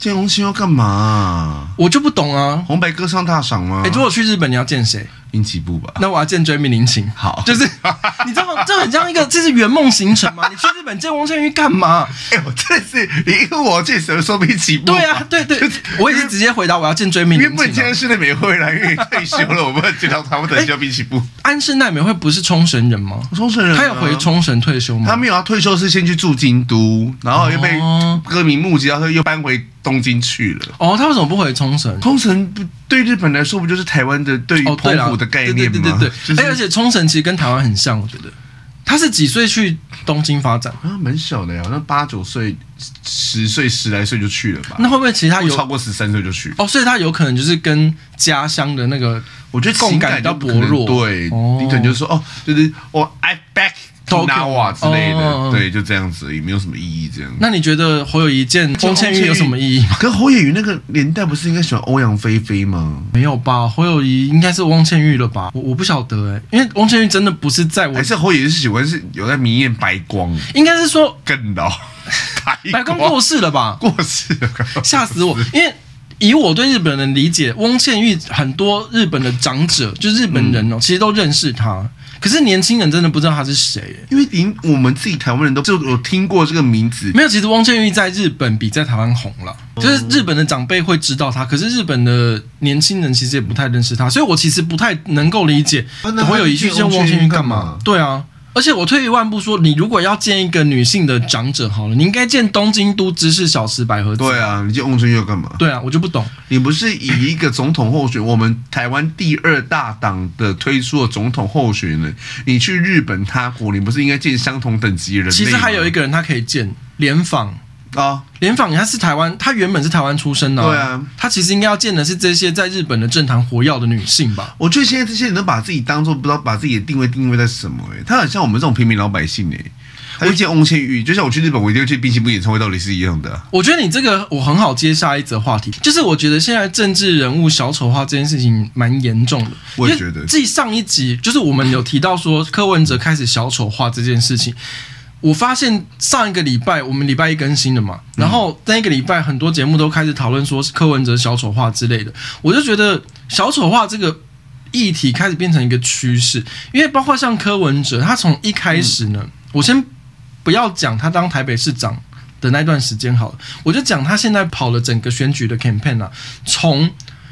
见红星要干嘛、啊？我就不懂啊！红白歌唱大赏吗？哎、欸，如果去日本，你要见谁？滨崎步吧。那我要见追名林琴。好，就是 你知道吗？这很像一个，这是圆梦行程吗？你去日本见翁倩玉干嘛？哎、欸，我真是你一个我见谁说滨崎步？对啊，对对，就是、我也是直接回答我要见追名林檎。原本今天是奈美惠来，因为退休了，我们见到他们等叫滨崎步。安室奈美惠不是冲绳人吗？冲绳人、啊，他有回冲绳退休吗？他没有，他退休是先去住京都，然后又被歌迷目击，然后又搬回。东京去了。哦，他为什么不回冲绳？冲绳不对日本来说不就是台湾的对于澎湖的概念吗？对对对对对。而且冲绳其实跟台湾很像，我觉得。他是几岁去东京发展啊？蛮小的呀，那八九岁、十岁、十来岁就去了吧？那会不会其实他有超过十三岁就去？哦，所以他有可能就是跟家乡的那个，我觉得共感比较薄弱。对，哦、你可能就说哦，就是我、oh, I back。拿瓦之类的，哦、对，就这样子，也没有什么意义。这样，那你觉得侯友谊见翁倩玉有什么意义吗？跟侯友谊那个年代不是应该喜欢欧阳菲菲吗？没有吧，侯友宜应该是翁倩玉了吧？我我不晓得哎，因为翁倩玉真的不是在我，还是侯友宜是喜欢是有在迷恋白光，应该是说更老，白光过世了吧？过世了，吓死我！因为以我对日本人的理解，翁倩玉很多日本的长者，就是日本人哦，嗯、其实都认识他。可是年轻人真的不知道他是谁，因为连我们自己台湾人都就有听过这个名字。没有，其实汪建玉在日本比在台湾红了，就是日本的长辈会知道他，可是日本的年轻人其实也不太认识他，所以我其实不太能够理解会有一句叫汪建玉干嘛？对啊。而且我退一万步说，你如果要见一个女性的长者，好了，你应该见东京都知事小池百合子。对啊，你见翁倩玉要干嘛？对啊，我就不懂。你不是以一个总统候选，我们台湾第二大党的推出的总统候选人，你去日本他国，你不是应该见相同等级的人？其实还有一个人他可以见联访。啊，联访他是台湾，他原本是台湾出生的。对啊，他其实应该要见的是这些在日本的政坛活跃的女性吧？我觉得现在这些人都把自己当做不知道把自己的定位定位在什么哎、欸，他很像我们这种平民老百姓哎、欸。他就见翁倩玉，就像我去日本，我一定会去滨崎步演唱会，道理是一样的、啊。我觉得你这个我很好接下一则话题，就是我觉得现在政治人物小丑化这件事情蛮严重的。我也觉得，继上一集就是我们有提到说柯文哲开始小丑化这件事情。我发现上一个礼拜我们礼拜一更新的嘛，然后那一个礼拜很多节目都开始讨论说是柯文哲小丑化之类的，我就觉得小丑化这个议题开始变成一个趋势，因为包括像柯文哲，他从一开始呢，我先不要讲他当台北市长的那段时间好了，我就讲他现在跑了整个选举的 campaign 啊，从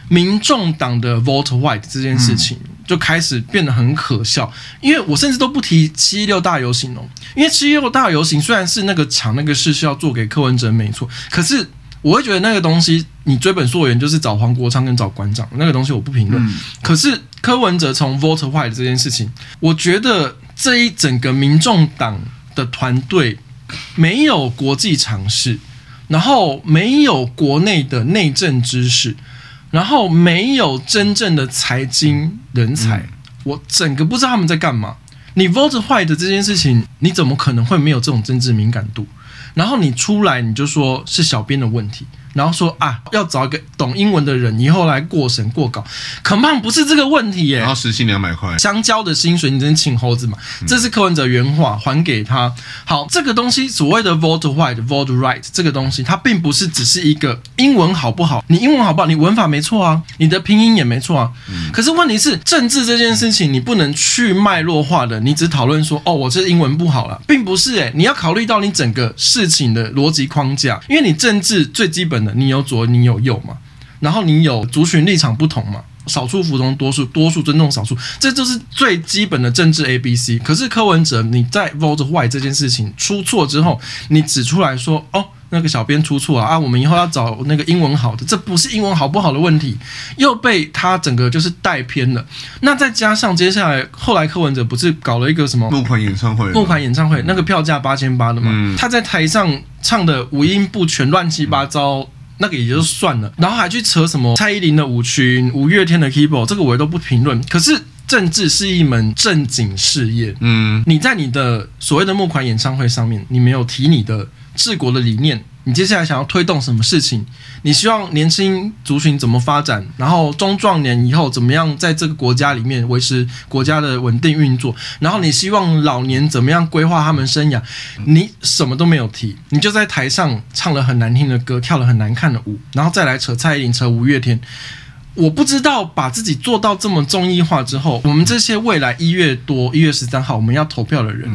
民众党的 vote white 这件事情。就开始变得很可笑，因为我甚至都不提七一六大游行哦，因为七一六大游行虽然是那个抢那个事是要做给柯文哲没错，可是我会觉得那个东西你追本溯源就是找黄国昌跟找馆长那个东西我不评论，嗯、可是柯文哲从 vote white 这件事情，我觉得这一整个民众党的团队没有国际常识，然后没有国内的内政知识。然后没有真正的财经人才，嗯、我整个不知道他们在干嘛。你 vote white 的这件事情，你怎么可能会没有这种政治敏感度？然后你出来你就说是小编的问题。然后说啊，要找一个懂英文的人以后来过审过稿，恐怕不是这个问题耶。然后时薪两百块，香蕉的薪水，你真请猴子嘛？嗯、这是柯文哲原话，还给他。好，这个东西所谓的 vote white vote right 这个东西，它并不是只是一个英文好不好？你英文好不好？你文法没错啊，你的拼音也没错啊。嗯、可是问题是，政治这件事情你不能去脉络化的，你只讨论说哦，我这英文不好了，并不是诶，你要考虑到你整个事情的逻辑框架，因为你政治最基本。你有左，你有右嘛？然后你有族群立场不同嘛？少数服从多数，多数尊重少数，这就是最基本的政治 A B C。可是柯文哲，你在 vote white 这件事情出错之后，你指出来说，哦，那个小编出错了啊，我们以后要找那个英文好的，这不是英文好不好的问题，又被他整个就是带偏了。那再加上接下来后来柯文哲不是搞了一个什么募款演唱会？募款演唱会那个票价八千八的嘛，嗯、他在台上唱的五音不全，乱七八糟。嗯那个也就算了，然后还去扯什么蔡依林的舞裙、五月天的 keyboard，这个我也都不评论。可是政治是一门正经事业，嗯，你在你的所谓的募款演唱会上面，你没有提你的治国的理念。你接下来想要推动什么事情？你希望年轻族群怎么发展？然后中壮年以后怎么样在这个国家里面维持国家的稳定运作？然后你希望老年怎么样规划他们生涯？你什么都没有提，你就在台上唱了很难听的歌，跳了很难看的舞，然后再来扯蔡依林、扯五月天。我不知道把自己做到这么综艺化之后，我们这些未来一月多一月十三号我们要投票的人，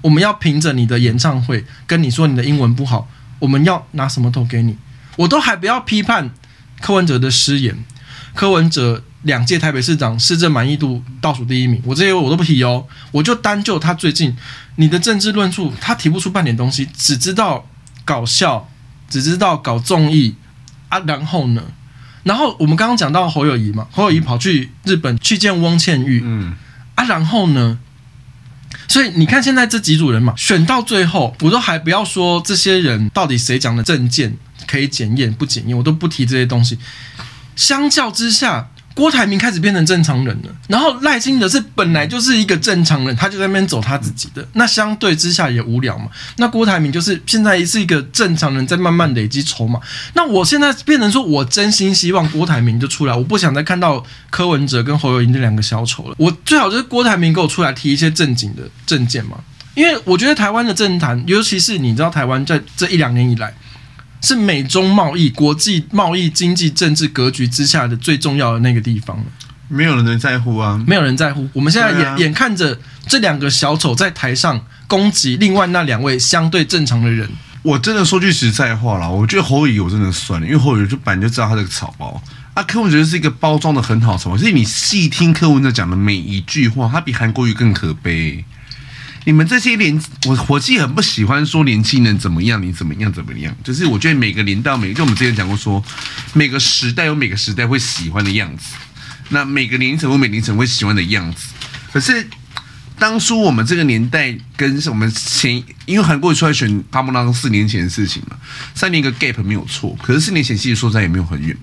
我们要凭着你的演唱会跟你说你的英文不好。我们要拿什么投给你？我都还不要批判柯文哲的失言。柯文哲两届台北市长市政满意度倒数第一名，我这些我都不提哦。我就单就他最近你的政治论述，他提不出半点东西，只知道搞笑，只知道搞综艺，啊，然后呢？然后我们刚刚讲到侯友宜嘛，侯友宜跑去日本去见翁倩玉，嗯，啊，然后呢？所以你看现在这几组人嘛，选到最后，我都还不要说这些人到底谁讲的证件可以检验不检验，我都不提这些东西。相较之下。郭台铭开始变成正常人了，然后赖清德是本来就是一个正常人，他就在那边走他自己的，那相对之下也无聊嘛。那郭台铭就是现在是一个正常人，在慢慢累积筹码。那我现在变成说我真心希望郭台铭就出来，我不想再看到柯文哲跟侯友宜这两个小丑了。我最好就是郭台铭给我出来提一些正经的政见嘛，因为我觉得台湾的政坛，尤其是你知道台湾在这一两年以来。是美中贸易、国际贸易、经济、政治格局之下的最重要的那个地方。没有人能在乎啊，没有人在乎。我们现在眼、啊、眼看着这两个小丑在台上攻击另外那两位相对正常的人。我真的说句实在话啦，我觉得侯友宜我真的算了，因为侯友宜就本来就知道他这个草包啊。柯文哲是一个包装的很好草包，所以你细听柯文哲讲的每一句话，他比韩国瑜更可悲。你们这些年，我我其实很不喜欢说年轻人怎么样，你怎么样怎么样。就是我觉得每个年代，每个就我们之前讲过说，每个时代有每个时代会喜欢的样子，那每个年龄层有每年龄层会喜欢的样子。可是当初我们这个年代跟我们前，因为韩国瑜出来选，他们那四年前的事情嘛，三年一个 gap 没有错。可是四年前其实说实在也没有很远。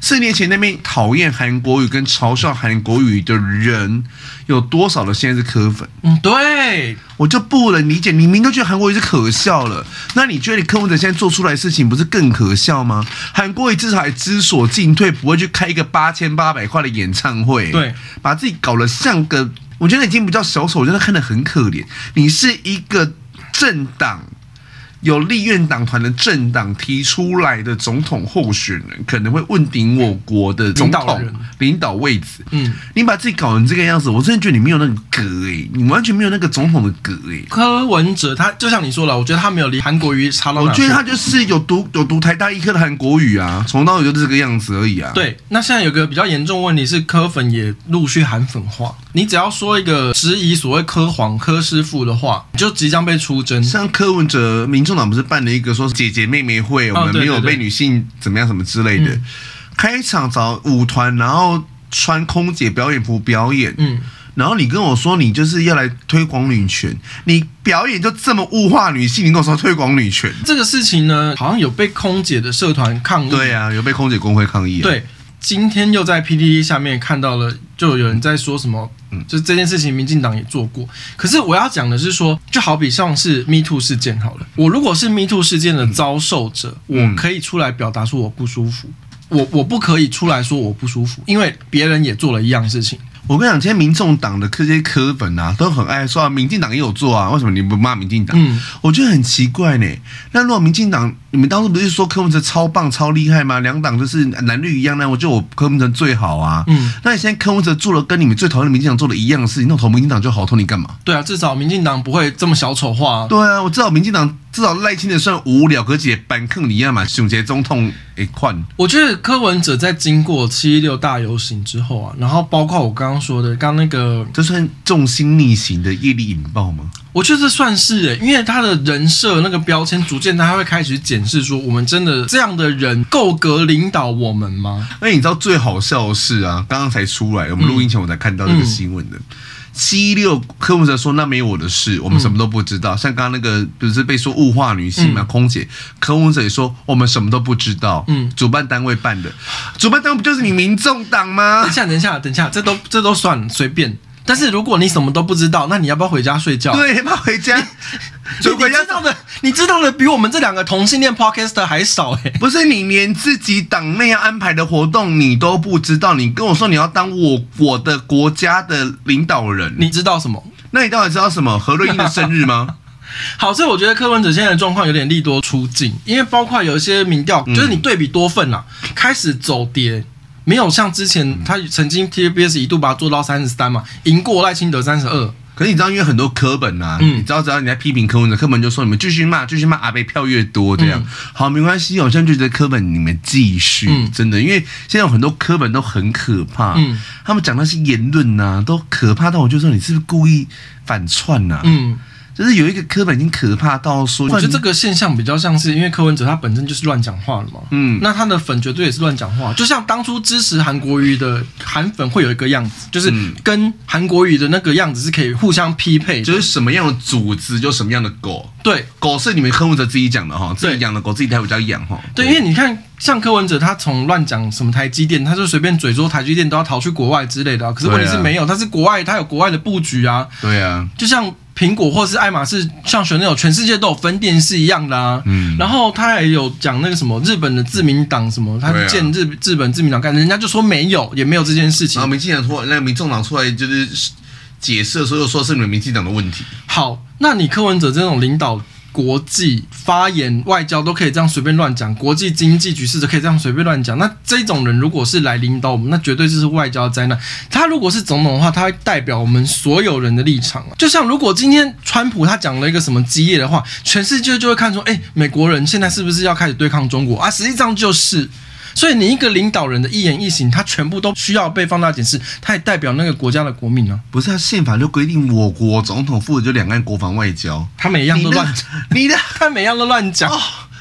四年前那边讨厌韩国语跟嘲笑韩国语的人有多少的现在是科粉？嗯，对，我就不能理解，你明明都觉得韩国语是可笑了，那你觉得你柯文哲现在做出来的事情不是更可笑吗？韩国语至少还知所进退，不会去开一个八千八百块的演唱会，对，把自己搞得像个，我觉得已经不叫小丑，我觉得看得很可怜。你是一个政党。有立院党团的政党提出来的总统候选人，可能会问鼎我国的总统领导位置。嗯，你把自己搞成这个样子，我真的觉得你没有那个格诶、欸，你完全没有那个总统的格诶、欸。柯文哲他就像你说了，我觉得他没有离韩国瑜差到哪。我觉得他就是有读有读台大医科的韩国语啊，从到尾就是这个样子而已啊。对，那现在有个比较严重问题是，柯粉也陆续韩粉化。你只要说一个质疑所谓柯黄柯师傅的话，你就即将被出征。像柯文哲民众。党不是办了一个说姐姐妹妹会，我们没有被女性怎么样什么之类的。开场找舞团，然后穿空姐表演服表演，嗯，然后你跟我说你就是要来推广女权，你表演就这么物化女性，你跟我说推广女权，这个事情呢，好像有被空姐的社团抗议，对啊，有被空姐工会抗议，对。今天又在 PDD 下面看到了，就有人在说什么，嗯，就这件事情，民进党也做过。可是我要讲的是说，就好比像是 Me Too 事件好了，我如果是 Me Too 事件的遭受者，我可以出来表达说我不舒服，我我不可以出来说我不舒服，因为别人也做了一样事情。我跟你讲，今天民众党的这些科粉啊，都很爱说啊，民进党也有做啊，为什么你不骂民进党？嗯，我觉得很奇怪呢。那如果民进党，你们当时不是说柯文哲超棒、超厉害吗？两党就是蓝绿一样，呢我觉得我柯文哲最好啊。嗯，那你现在柯文哲做了跟你们最讨厌的民进党做的一样的事情，那我投民进党就好，投你干嘛？对啊，至少民进党不会这么小丑化。对啊，我知道民进党。至少赖清德算无聊，可是板坑一样嘛，熊杰总统一块。我觉得柯文哲在经过七一六大游行之后啊，然后包括我刚刚说的，刚那个，这算重心逆行的业力引爆吗？我觉得这算是诶，因为他的人设那个标签，逐渐他会开始检视说，我们真的这样的人够格领导我们吗？那你知道最好笑的是啊，刚刚才出来，我们录音前我才看到这个新闻的。嗯嗯七六柯文哲说：“那没有我的事，我们什么都不知道。嗯”像刚刚那个不是被说物化女性嘛？嗯、空姐柯文哲也说：“我们什么都不知道。”嗯，主办单位办的，主办单位不就是你民众党吗？等一下，等一下，等一下，这都这都算随便。但是如果你什么都不知道，那你要不要回家睡觉？对，要不要回家？你 知道的，你知道的比我们这两个同性恋 podcaster 还少哎、欸！不是你连自己党内要安排的活动你都不知道，你跟我说你要当我我的国家的领导人，你知道什么？那你到底知道什么？何瑞英的生日吗？好，所以我觉得柯文哲现在的状况有点利多出尽，因为包括有一些民调，就是你对比多份啊，嗯、开始走跌。没有像之前他曾经 TVBS 一度把它做到三十三嘛，赢过赖清德三十二。可是你知道，因为很多柯本呐、啊，嗯、你知道，只要你在批评柯文哲，柯本就说你们继续骂，继续骂，阿北票越多这样。嗯、好，没关系，我现在就觉得柯本你们继续，嗯、真的，因为现在有很多柯本都很可怕，嗯、他们讲那些言论呐、啊，都可怕到我就说你是不是故意反串呐、啊？嗯。就是有一个柯本已经可怕到说，我觉得这个现象比较像是因为柯文哲他本身就是乱讲话了嘛，嗯，那他的粉绝对也是乱讲话，就像当初支持韩国瑜的韩粉会有一个样子，就是跟韩国瑜的那个样子是可以互相匹配，就是什么样的组织就什么样的狗，对，狗是你们柯文哲自己讲的哈，自己养的狗自己才比较养哈，对，因为你看像柯文哲他从乱讲什么台积电，他就随便嘴说台积电都要逃去国外之类的，可是问题是没有，他是国外他有国外的布局啊，对啊，就像。苹果或是爱马仕，像选那种全世界都有分店是一样的啊。嗯，然后他还有讲那个什么日本的自民党什么，他建日日本自民党干，人家就说没有，也没有这件事情。然后民进党出来，那个民众党出来就是解释，所以说是你们民进党的问题。好，那你柯文哲这种领导。国际发言、外交都可以这样随便乱讲，国际经济局势都可以这样随便乱讲。那这种人如果是来领导我们，那绝对就是外交灾难。他如果是总统的话，他会代表我们所有人的立场啊。就像如果今天川普他讲了一个什么激业的话，全世界就会看出，哎，美国人现在是不是要开始对抗中国啊？实际上就是。所以你一个领导人的一言一行，他全部都需要被放大检视，他也代表那个国家的国民啊。不是，他宪法就规定我国总统负责就两岸国防外交，他每一样都乱讲，你的他每样都乱讲。哦，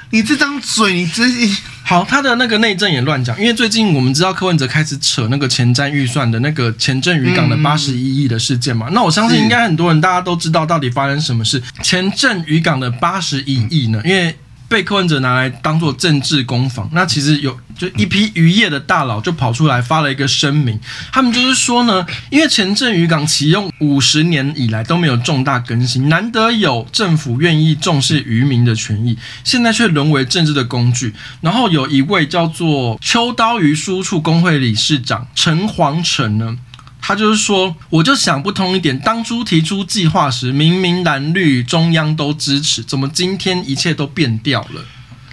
你这张嘴，你真是好，他的那个内政也乱讲。因为最近我们知道柯文哲开始扯那个前瞻预算的那个前镇渔港的八十一亿的事件嘛，嗯、那我相信应该很多人大家都知道到底发生什么事。前镇渔港的八十一亿呢？因为被柯文哲拿来当做政治攻防，那其实有就一批渔业的大佬就跑出来发了一个声明，他们就是说呢，因为前镇渔港启用五十年以来都没有重大更新，难得有政府愿意重视渔民的权益，现在却沦为政治的工具。然后有一位叫做秋刀鱼输出工会理事长陈煌成呢。他就是说，我就想不通一点，当初提出计划时，明明蓝绿中央都支持，怎么今天一切都变掉了？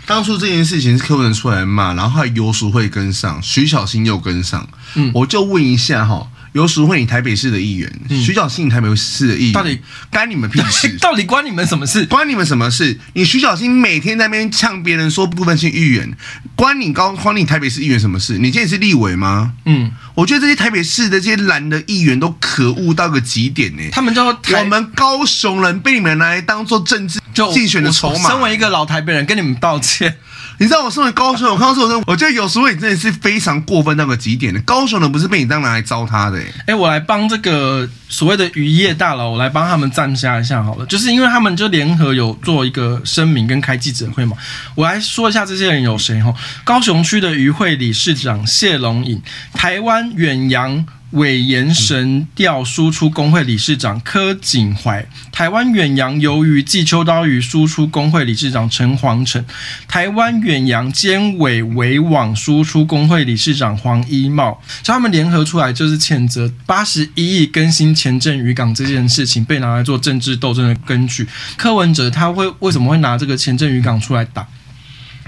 当初这件事情是柯文哲出来骂，然后还游淑慧跟上，徐小新又跟上，嗯，我就问一下哈。游淑慧，你台北市的议员；嗯、徐小新，你台北市的议员，到底干你们屁事？到底关你们什么事？关你们什么事？你徐小新每天在那边呛别人说部分性议员，关你高关你台北市议员什么事？你现在是立委吗？嗯，我觉得这些台北市的这些蓝的议员都可恶到个极点呢、欸。他们叫我们高雄人被你们拿来当做政治竞选的筹码。身为一个老台北人，跟你们道歉。你知道我身为高雄，我看到这种，我觉得有时候你真的是非常过分到个极点的。高雄人不是被你当拿来糟蹋的、欸，哎、我来帮这个所谓的渔业大佬，我来帮他们站下一下好了，就是因为他们就联合有做一个声明跟开记者会嘛，我来说一下这些人有谁哈？高雄区的渔会理事长谢龙颖，台湾远洋。鮪盐神钓输出工会理事长柯景怀，台湾远洋鱿鱼季秋刀鱼输出工会理事长陈煌成，台湾远洋监委围网输出工会理事长黄一茂，他们联合出来，就是谴责八十一亿更新前镇渔港这件事情被拿来做政治斗争的根据。柯文哲他会为什么会拿这个前镇渔港出来打？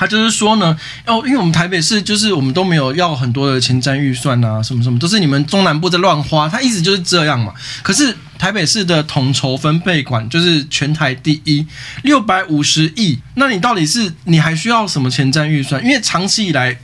他就是说呢，哦，因为我们台北市就是我们都没有要很多的前瞻预算啊，什么什么都是你们中南部在乱花，他意思就是这样嘛。可是台北市的统筹分配款就是全台第一，六百五十亿，那你到底是你还需要什么前瞻预算？因为长期以来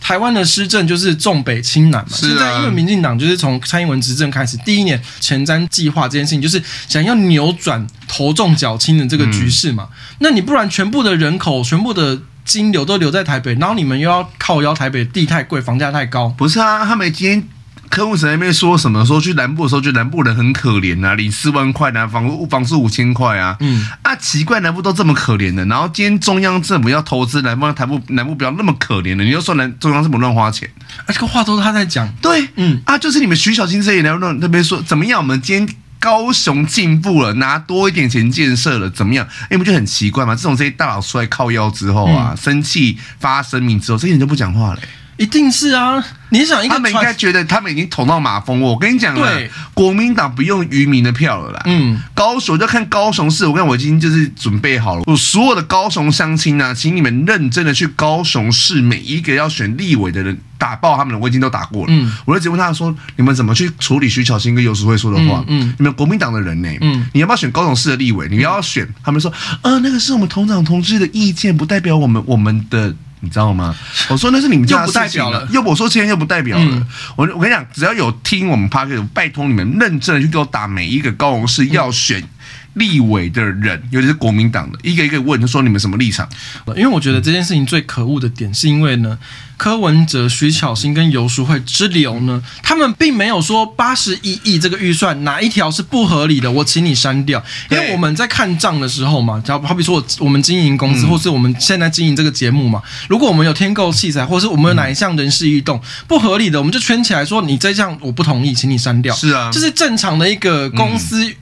台湾的施政就是重北轻南嘛。现在因为民进党就是从蔡英文执政开始，第一年前瞻计划这件事情就是想要扭转头重脚轻的这个局势嘛。嗯。那你不然全部的人口，全部的。金流都留在台北，然后你们又要靠腰台北地太贵，房价太高。不是啊，他们今天柯文哲那边说什么？说去南部的时候，就南部人很可怜啊，领四万块啊，房房租五千块啊。嗯啊，奇怪，南部都这么可怜的，然后今天中央政府要投资南部，台部南部不要那么可怜的，你又说南中央政府乱花钱？啊，这个话都是他在讲。对，嗯啊，就是你们徐小新这一来那边说怎么样？我们今天。高雄进步了，拿多一点钱建设了，怎么样？哎，你不就很奇怪吗？自从这些大佬出来靠腰之后啊，嗯、生气发声明之后，这些人就不讲话了。一定是啊！你想一个，他们应该觉得他们已经捅到马蜂窝。我跟你讲了，国民党不用渔民的票了啦。嗯，高雄就看高雄市。我看我已经就是准备好了，我所有的高雄乡亲啊，请你们认真的去高雄市每一个要选立委的人打爆他们的，我已经都打过了。嗯，我就直接问他说：你们怎么去处理徐巧芯跟游淑慧说的话？嗯，嗯你们国民党的人呢？嗯，你要不要选高雄市的立委？你要，要选？他们说：呃，那个是我们同党同志的意见，不代表我们我们的。你知道吗？我说那是你们家不代表了。又我说现在又不代表了。嗯、我我跟你讲，只要有听我们 Parker，拜托你们认真的去给我打每一个高雄市要选立委的人，尤其是国民党的，一个一个问，就说你们什么立场？因为我觉得这件事情最可恶的点，是因为呢，柯文哲、徐巧芯跟游淑慧之流呢，他们并没有说八十一亿这个预算哪一条是不合理的，我请你删掉。因为我们在看账的时候嘛，好好比说我我们经营公司，或是我们现在经营这个节目嘛，如果我们有添购器材，或是我们有哪一项人事异动不合理的，我们就圈起来说你这项我不同意，请你删掉。是啊，这是正常的一个公司。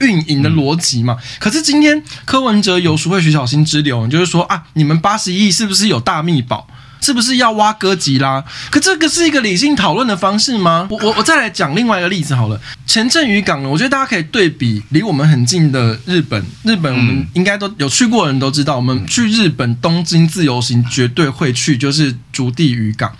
运营的逻辑嘛，可是今天柯文哲游淑慧徐小新之流，就是说啊，你们八十亿是不是有大秘宝？是不是要挖哥吉拉？可这个是一个理性讨论的方式吗？我我我再来讲另外一个例子好了。前阵渔港呢，我觉得大家可以对比离我们很近的日本。日本我们应该都有去过的人都知道，我们去日本东京自由行绝对会去，就是竹地渔港。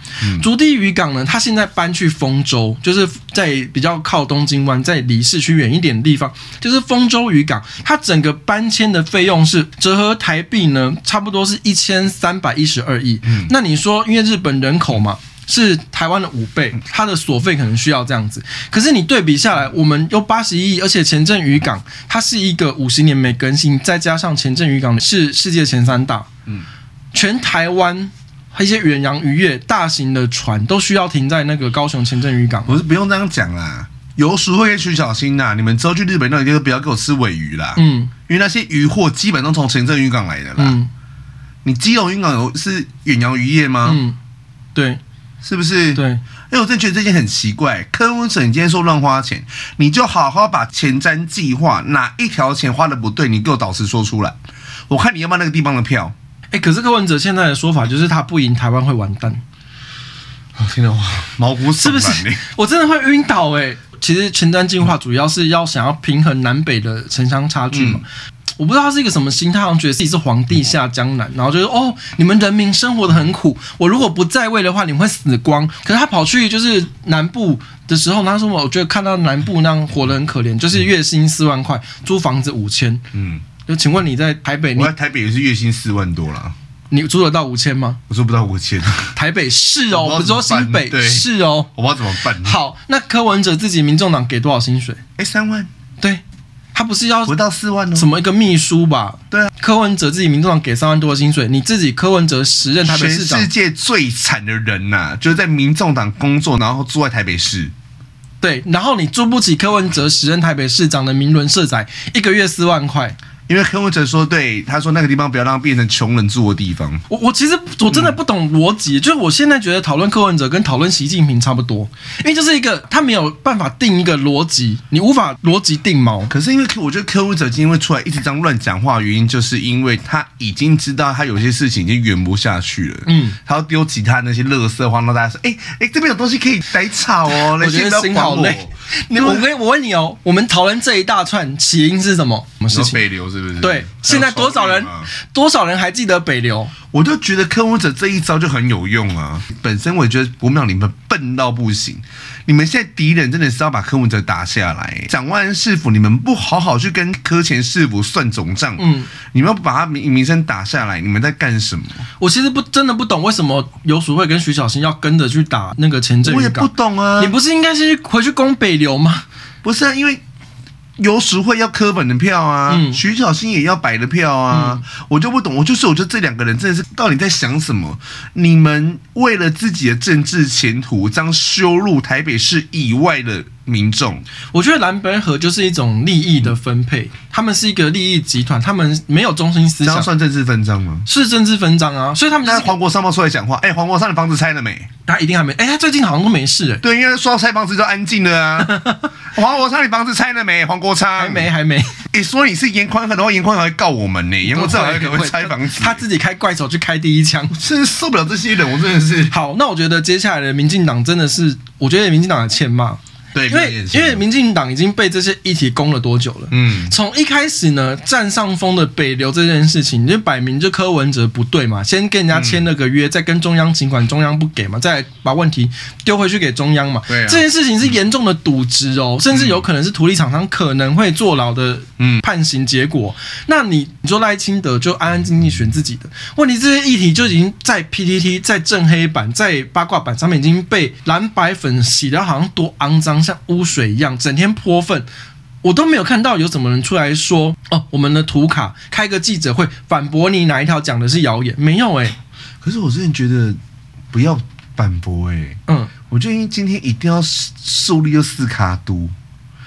竹地渔港呢，它现在搬去丰州，就是在比较靠东京湾，在离市区远一点的地方，就是丰州渔港。它整个搬迁的费用是折合台币呢，差不多是一千三百一十二亿。那你。你说，因为日本人口嘛是台湾的五倍，它的所费可能需要这样子。可是你对比下来，我们有八十一亿，而且前镇渔港它是一个五十年没更新，再加上前镇渔港是世界前三大，嗯，全台湾一些远洋渔业大型的船都需要停在那个高雄前镇渔港。不是不用这样讲啦，游淑慧跟徐巧芯呐，你们之后去日本那就不要给我吃尾鱼啦，嗯，因为那些渔货基本都从前镇渔港来的啦。嗯你基隆渔港有是远洋渔业吗？嗯，对，是不是？对，因为我真的觉得这件很奇怪。柯文哲，你今天说乱花钱，你就好好把前瞻计划哪一条钱花的不对，你给我导师说出来。我看你要不要那个地方的票。哎、欸，可是柯文哲现在的说法就是他不赢台湾会完蛋。我听到毛骨悚然，是不是？我真的会晕倒哎、欸。其实前瞻进化主要是要想要平衡南北的城乡差距嘛。嗯我不知道他是一个什么心态，好像觉得自己是皇帝下江南，然后就说哦，你们人民生活的很苦，我如果不在位的话，你们会死光。可是他跑去就是南部的时候，他说我觉得看到南部那样活得很可怜，就是月薪四万块，租房子五千。嗯，就请问你在台北？我在台北也是月薪四万多啦。你租得到五千吗？我租不到五千。台北市哦，不是说新北市哦。我不知道怎么办。好，那柯文哲自己民众党给多少薪水？哎，三万。对。他不是要不到四万哦？什么一个秘书吧？对啊，柯文哲自己民众党给三万多的薪水，你自己柯文哲时任台北市长，全世界最惨的人呐、啊，就是在民众党工作，然后住在台北市。对，然后你租不起柯文哲时任台北市长的名伦社宅，一个月四万块。因为柯文哲说，对他说那个地方不要让它变成穷人住的地方。我我其实我真的不懂逻辑，嗯、就是我现在觉得讨论柯文哲跟讨论习近平差不多，因为就是一个他没有办法定一个逻辑，你无法逻辑定锚。可是因为我觉得柯文哲今天会出来一直这样乱讲话，原因就是因为他已经知道他有些事情已经圆不下去了。嗯，他要丢其他那些垃圾话，让大家说，哎、欸、哎、欸，这边有东西可以来炒哦。我觉得心好累。你我跟我问你哦，我们讨论这一大串起因是什么？什么事情？北流是不是？对，现在多少人？多少人还记得北流？我就觉得柯文哲这一招就很有用啊！本身我也觉得国民党你们笨到不行，你们现在敌人真的是要把柯文哲打下来。蒋万安市府，你们不好好去跟柯前市府算总账，嗯，你们要把他名名声打下来，你们在干什么？我其实不真的不懂为什么游淑慧跟徐小新要跟着去打那个前镇渔港。我也不懂啊！你不是应该先回去攻北流吗？不是啊，因为。游淑慧要柯本的票啊，嗯、徐小新也要白的票啊，嗯、我就不懂，我就是我觉得这两个人真的是到底在想什么？你们为了自己的政治前途，这样羞辱台北市以外的民众，我觉得蓝白河就是一种利益的分配，嗯、他们是一个利益集团，他们没有中心思想，这样算政治分赃吗？是政治分赃啊，所以他们在黄国昌冒出来讲话，哎、欸，黄国昌的房子拆了没？他一定还没，哎、欸，他最近好像都没事、欸，对，因为说要拆房子就安静了啊。黄国昌，你房子拆了没？黄国昌还没，还没。你、欸、说你是颜宽恒的话，颜宽恒会告我们呢、欸。颜宽恒还可能会拆房子，他自己开怪手去开第一枪，真是受不了这些人，我真的是。好，那我觉得接下来的民进党真的是，我觉得民进党的欠骂。对，因为因为民进党已经被这些议题攻了多久了？嗯，从一开始呢，占上风的北流这件事情，你就摆明就柯文哲不对嘛，先跟人家签了个约，嗯、再跟中央请款，中央不给嘛，再把问题丢回去给中央嘛。对、啊，这件事情是严重的渎职哦，嗯、甚至有可能是土地厂商可能会坐牢的判刑结果。嗯、那你你说赖清德就安安静静选自己的，问题这些议题就已经在 PTT、在正黑板、在八卦板上面已经被蓝白粉洗的好像多肮脏。像污水一样，整天泼粪，我都没有看到有什么人出来说哦，我们的图卡开个记者会反驳你哪一条讲的是谣言？没有哎、欸。可是我真的觉得不要反驳哎、欸。嗯，我觉得今天一定要树立个四卡都。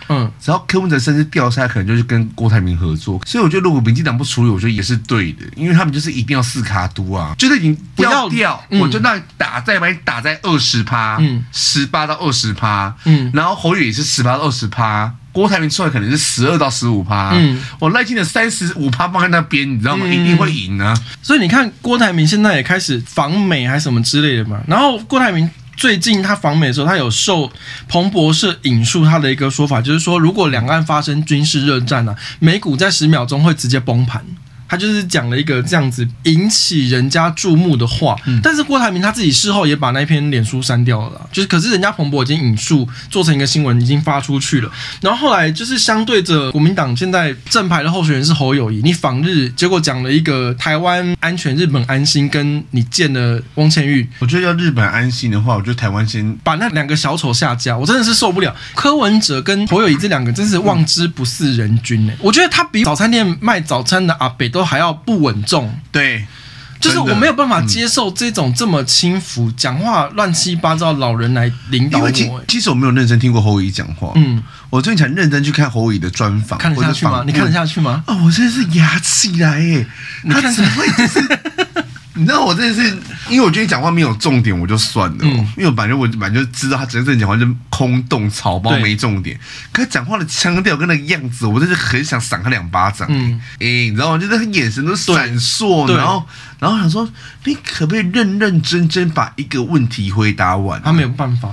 嗯，只要柯文哲甚至掉下来，可能就是跟郭台铭合作。所以我觉得，如果民进党不处理，我觉得也是对的，因为他们就是一定要四卡都啊，就是你不要掉，嗯、我就那打再把你打在二十趴，嗯，十八到二十趴，嗯，然后侯友也是十八到二十趴，郭台铭出来可能是十二到十五趴，嗯，我赖清德三十五趴放在那边，你知道吗？嗯、一定会赢啊。所以你看，郭台铭现在也开始访美还是什么之类的嘛，然后郭台铭。最近他访美的时候，他有受彭博社引述他的一个说法，就是说，如果两岸发生军事热战呢、啊，美股在十秒钟会直接崩盘。他就是讲了一个这样子引起人家注目的话，嗯、但是郭台铭他自己事后也把那篇脸书删掉了啦，就是可是人家彭博已经引述做成一个新闻，已经发出去了。然后后来就是相对着国民党现在正牌的候选人是侯友谊，你访日结果讲了一个台湾安全，日本安心，跟你见了翁倩玉，我觉得要日本安心的话，我觉得台湾先把那两个小丑下架，我真的是受不了。柯文哲跟侯友谊这两个真是望之不似人君呢、欸，我觉得他比早餐店卖早餐的阿北都还要不稳重，对，就是我没有办法接受这种这么轻浮、讲话乱七八糟老人来领导我。其其实我没有认真听过侯友宜讲话，嗯，我最近才认真去看侯乙的专访，看得下去吗？你看得下去吗？哦，我真的是牙起来耶！他怎么会就是？你知道我真的是，因为我觉得你讲话没有重点，我就算了。嗯，因为我反正我反正就知道他真正讲话就空洞草包，没重点。可是讲话的腔调跟那个样子，我真是很想赏他两巴掌。嗯，哎，你知道吗？就是他眼神都闪烁，然后然后想说，你可不可以认认真真把一个问题回答完？他没有办法，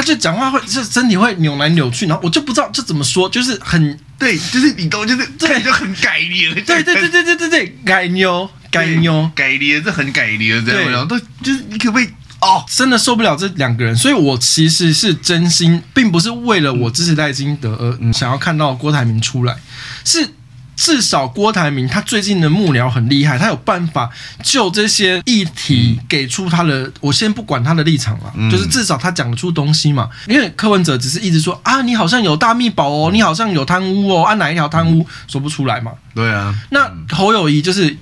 他就讲话会是身体会扭来扭去，然后我就不知道这怎么说，就是很对，就是你懂，就是对，就很改扭。对对对对对对对，改扭。改妞改捏，这很改咧，这样都就是你可不可以哦？真的受不了这两个人，所以我其实是真心，并不是为了我支持赖清德而想要看到郭台铭出来，是至少郭台铭他最近的幕僚很厉害，他有办法就这些议题给出他的。我先不管他的立场了，就是至少他讲得出东西嘛。因为柯文哲只是一直说啊，你好像有大秘宝哦，你好像有贪污哦，按哪一条贪污说不出来嘛？对啊，那侯友谊就是。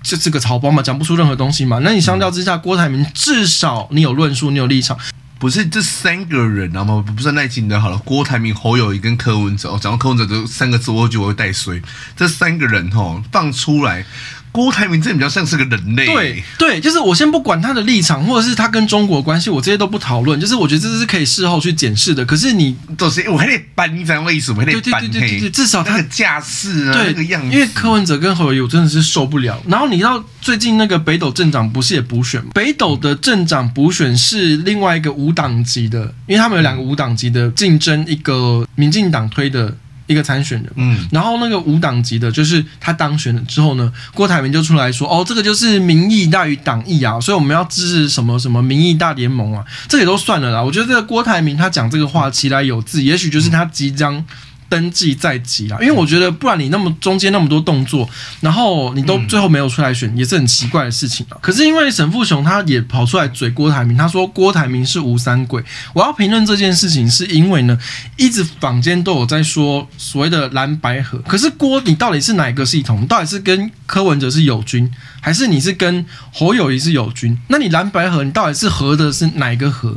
就这个草包嘛，讲不出任何东西嘛。那你相较之下，郭台铭至少你有论述，你有立场。不是这三个人啊吗？不算耐心的好了，郭台铭、侯友谊跟柯文哲。哦，讲到柯文哲这三个字，我就会带衰。这三个人哈放出来。郭台铭这比较像是个人类，对对，就是我先不管他的立场，或者是他跟中国关系，我这些都不讨论。就是我觉得这是可以事后去检视的。可是你都是我还得搬一张位置，我还得搬。对对对对对，至少他的架势啊，对那个样子。因为柯文哲跟侯友真的是受不了。然后你知道最近那个北斗镇长不是也补选吗？北斗的镇长补选是另外一个无党籍的，因为他们有两个无党籍的竞争一个民进党推的。一个参选人，嗯，然后那个无党籍的，就是他当选了之后呢，郭台铭就出来说，哦，这个就是民意大于党意啊，所以我们要支持什么什么民意大联盟啊，这也都算了啦。我觉得这个郭台铭他讲这个话其来有自，也许就是他即将。登记在即啦，因为我觉得不然你那么中间那么多动作，然后你都最后没有出来选，也是很奇怪的事情啊。可是因为沈富雄他也跑出来嘴郭台铭，他说郭台铭是吴三桂。我要评论这件事情，是因为呢，一直坊间都有在说所谓的蓝白合，可是郭你到底是哪个系统？你到底是跟柯文哲是友军，还是你是跟侯友谊是友军？那你蓝白合，你到底是合的是哪一个合？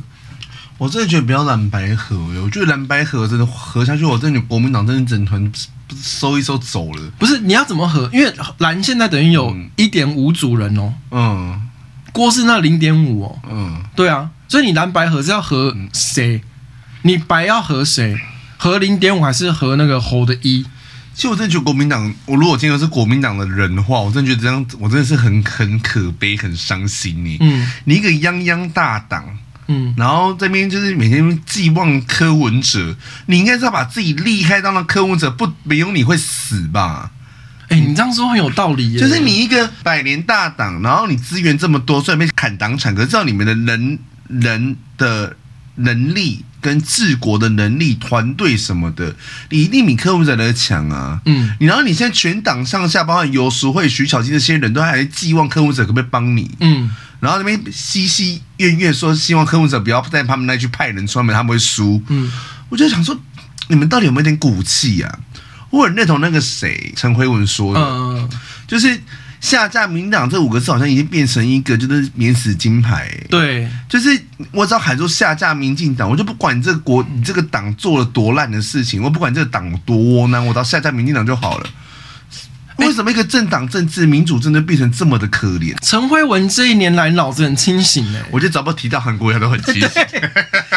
我真的觉得不要蓝白合，我觉得蓝白合真的合下去，我真的国民党真的整团收一收走了。不是你要怎么合？因为蓝现在等于有一点五组人哦。嗯。郭是那零点五哦。嗯。对啊，所以你蓝白合是要合谁？你白要合谁？合零点五还是合那个侯的一？其实我真的觉得国民党，我如果今天是国民党的人的话，我真的觉得这样，我真的是很很可悲，很伤心你。嗯。你一个泱泱大党。嗯，然后这边就是每天寄望柯文哲，你应该是要把自己厉害，当了柯文哲不没有你会死吧？哎，你这样说很有道理耶。就是你一个百年大党，然后你资源这么多，虽然被砍党产，可是知道你们的人人的能力跟治国的能力、团队什么的，你一定比柯文哲来的强啊。嗯，然后你现在全党上下，包括游淑慧、徐巧芯这些人都还在寄望柯文哲可不可以帮你？嗯。然后那边嘻嘻怨怨说，希望柯文哲不要在他们那去派人出门，他们会输。嗯，我就想说，你们到底有没有点骨气啊？我很认同那个谁陈辉文说的，嗯，就是下架民进党这五个字好像已经变成一个就是免死金牌。对，就是我只要喊出下架民进党，我就不管你这个国你这个党做了多烂的事情，我不管这个党多窝囊，我只要下架民进党就好了。为什么一个政党政治、民主真的变成这么的可怜？陈辉文这一年来脑子很清醒哎，我觉得只要提到韩国，他都很清醒。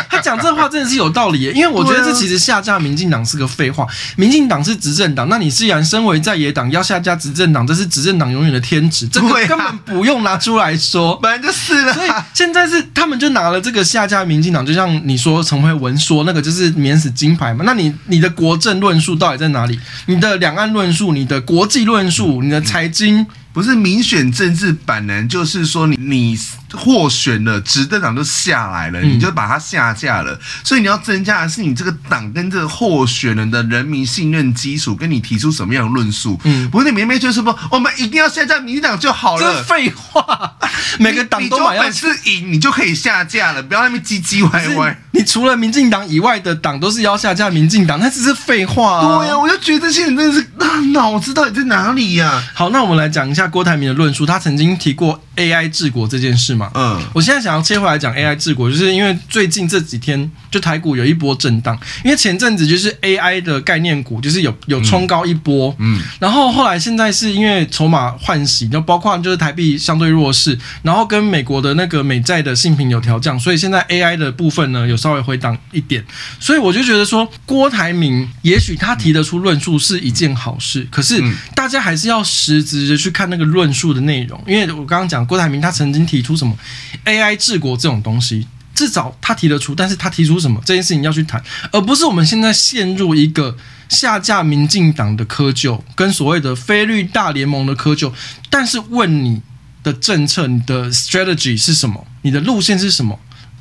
他讲这话真的是有道理耶，因为我觉得这其实下架民进党是个废话。民进党是执政党，那你既然身为在野党要下架执政党，这是执政党永远的天职，这个根本不用拿出来说，本来就是了。所以现在是他们就拿了这个下架民进党，就像你说陈辉文说那个就是免死金牌嘛。那你你的国政论述到底在哪里？你的两岸论述，你的国际论论述，你的财经不是民选政治本人就是说你你。获选了，执政党就下来了，你就把它下架了。嗯、所以你要增加的是你这个党跟这个候选人的人民信任基础，跟你提出什么样的论述。嗯，不是你明明就是说我们一定要下架民进党就好了。这废话，每个党都买要是赢，你就可以下架了，不要那么唧唧歪歪。你除了民进党以外的党都是要下架民进党，那只是废话、啊。对呀、啊，我就觉得这些人真的是脑子到底在哪里呀、啊？好，那我们来讲一下郭台铭的论述。他曾经提过 AI 治国这件事嘛？嗯，我现在想要切回来讲 AI 治国，就是因为最近这几天就台股有一波震荡，因为前阵子就是 AI 的概念股就是有有冲高一波，嗯，然后后来现在是因为筹码换洗，就包括就是台币相对弱势，然后跟美国的那个美债的性评有调降，所以现在 AI 的部分呢有稍微回档一点，所以我就觉得说郭台铭也许他提得出论述是一件好事，可是大家还是要实质的去看那个论述的内容，因为我刚刚讲郭台铭他曾经提出什么 AI 治国这种东西，至少他提得出，但是他提出什么这件事情要去谈，而不是我们现在陷入一个下架民进党的窠臼，跟所谓的非绿大联盟的窠臼。但是问你的政策，你的 strategy 是什么？你的路线是什么？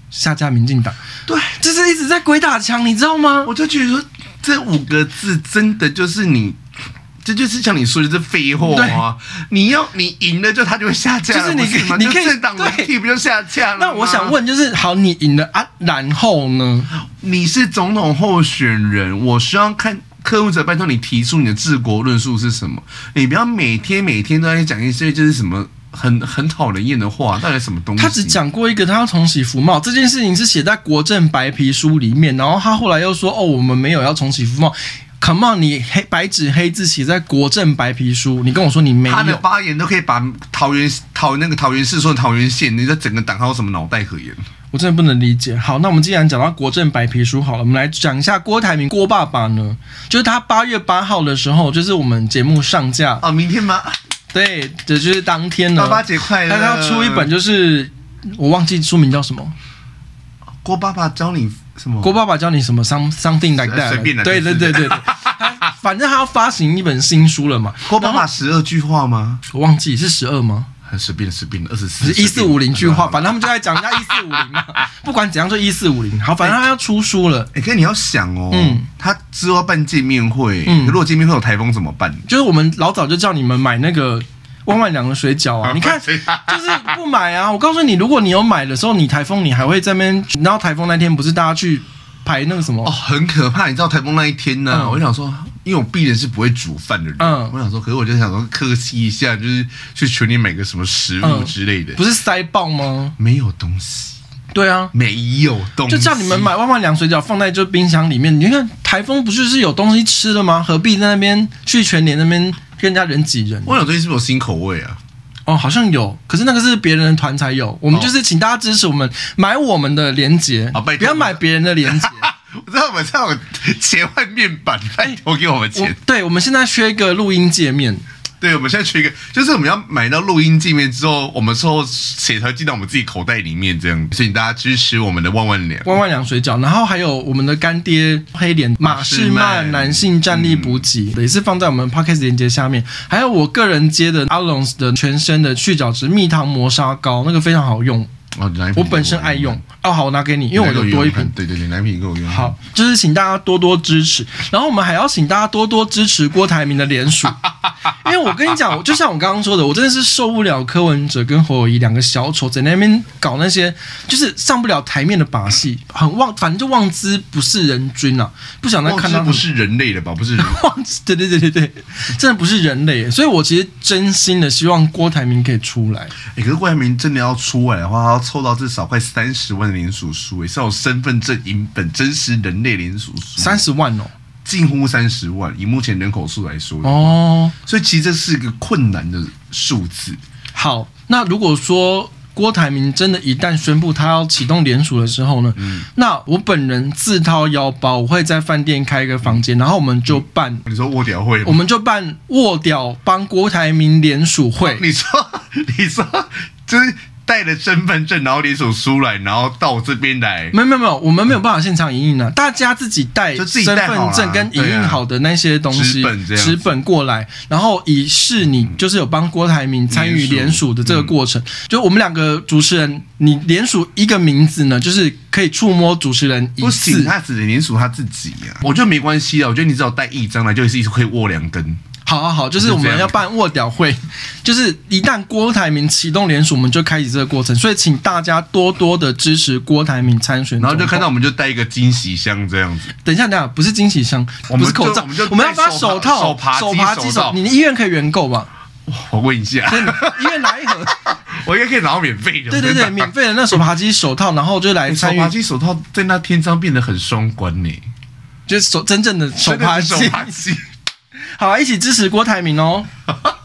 下架民进党，对，就是一直在鬼打墙，你知道吗？我就觉得说这五个字真的就是你。这就是像你说的这废话啊！你要你赢了，就他就会下架，就是你是你可以政党的替不就下架了？那我想问，就是好，你赢了啊，然后呢？你是总统候选人，我希望看柯文哲，拜托你提出你的治国论述是什么？你不要每天每天都在讲一些就是什么很很讨人厌的话，到底什么东西？他只讲过一个，他要重启服贸这件事情是写在国政白皮书里面，然后他后来又说哦，我们没有要重启服贸。Come on，你黑白纸黑字写在国政白皮书，你跟我说你没有？他的发言都可以把桃园桃那个桃园市说桃园县，你在整个党还有什么脑袋可言？我真的不能理解。好，那我们既然讲到国政白皮书，好了，我们来讲一下郭台铭郭爸爸呢，就是他八月八号的时候，就是我们节目上架哦，明天吗？对，这就是当天呢。爸爸节快乐！他要出一本，就是我忘记书名叫什么。郭爸爸教你什么？郭爸爸教你什么？Some something like that。对对对对反正他要发行一本新书了嘛。郭爸爸十二句话吗？我忘记是十二吗？很随便随便二十四。一四五零句话，反正他们就在讲人家一四五零嘛。不管怎样，就一四五零。好，反正他要出书了。哎，可你要想哦，嗯，他之后办见面会，嗯，如果见面会有台风怎么办？就是我们老早就叫你们买那个。万万两个水饺啊！你看，就是不买啊！我告诉你，如果你有买的时候，你台风你还会在那边。然后台风那天不是大家去排那个什么？哦，很可怕！你知道台风那一天呢、啊？嗯、我就想说，因为我毕竟是不会煮饭的人，嗯，我想说，可是我就想说客气一下，就是 去群里买个什么食物之类的。嗯、不是塞爆吗？没有东西。对啊，没有东西。就叫你们买万万凉水饺放在就冰箱里面。你看台风不就是有东西吃的吗？何必在那边去全年那边？跟人家人挤人，我想最近是不是有新口味啊？哦，好像有，可是那个是别人的团才有。我们就是请大家支持我们，买我们的连结，哦、不要买别人的连结。我知道我们这样切换面板，拜托给我们钱。对，我们现在缺一个录音界面。对，我们现在缺一个，就是我们要买到录音界面之后，我们之后钱才进到我们自己口袋里面，这样，所以大家支持我们的万万两万万两水饺，然后还有我们的干爹黑脸马士曼男性战力补给，也是放在我们 Podcast 连接下面，还有我个人接的 Alons 的全身的去角质蜜糖磨砂膏，那个非常好用。哦，我本身爱用哦，好，我拿给你，因为我有多一瓶。对对对，奶瓶给我用。好，就是请大家多多支持，然后我们还要请大家多多支持郭台铭的联署，因为我跟你讲，就像我刚刚说的，我真的是受不了柯文哲跟侯友谊两个小丑在那边搞那些就是上不了台面的把戏，很忘，反正就妄之不是人君啊，不想再看到不是人类的吧？不是人，妄之，对对对对对，真的不是人类。所以我其实真心的希望郭台铭可以出来。哎、欸，可是郭台铭真的要出来的话，他要凑到至少快三十万的连署书，也是有身份证影本真实人类连署书，三十万哦。近乎三十万，以目前人口数来说哦，所以其实这是一个困难的数字。好，那如果说郭台铭真的一旦宣布他要启动联署的时候呢，嗯，那我本人自掏腰包，我会在饭店开一个房间，然后我们就办，你说卧屌会，我们就办卧屌帮郭台铭联署会。你说，你说，就是。带了身份证，然后连署出来，然后到我这边来。没有没有没有，我们没有办法现场影印的，大家自己带身份证跟影印好的那些东西，纸本过来，然后以示你就是有帮郭台铭参与连署的这个过程。就我们两个主持人，你连署一个名字呢，就是可以触摸主持人一次。不行，他只能连署他自己呀。我觉得没关系啊，我觉得你只要带一张来，就是一直可以握两根。好好好，就是我们要办卧屌会，就是一旦郭台铭启动联署，我们就开启这个过程。所以请大家多多的支持郭台铭参选，然后就看到我们就带一个惊喜箱这样子。等一下，等一下，不是惊喜箱，不是口罩，我们，我们要发手套、手扒、手扒鸡手。你的医院可以原购吧？我问一下，医院拿一盒？我应该可以拿到免费的。对对对，免费的那手扒鸡手套，然后就来参与。手扒鸡手套在那天上变得很双关呢，就是手真正的手扒鸡。好，一起支持郭台铭哦！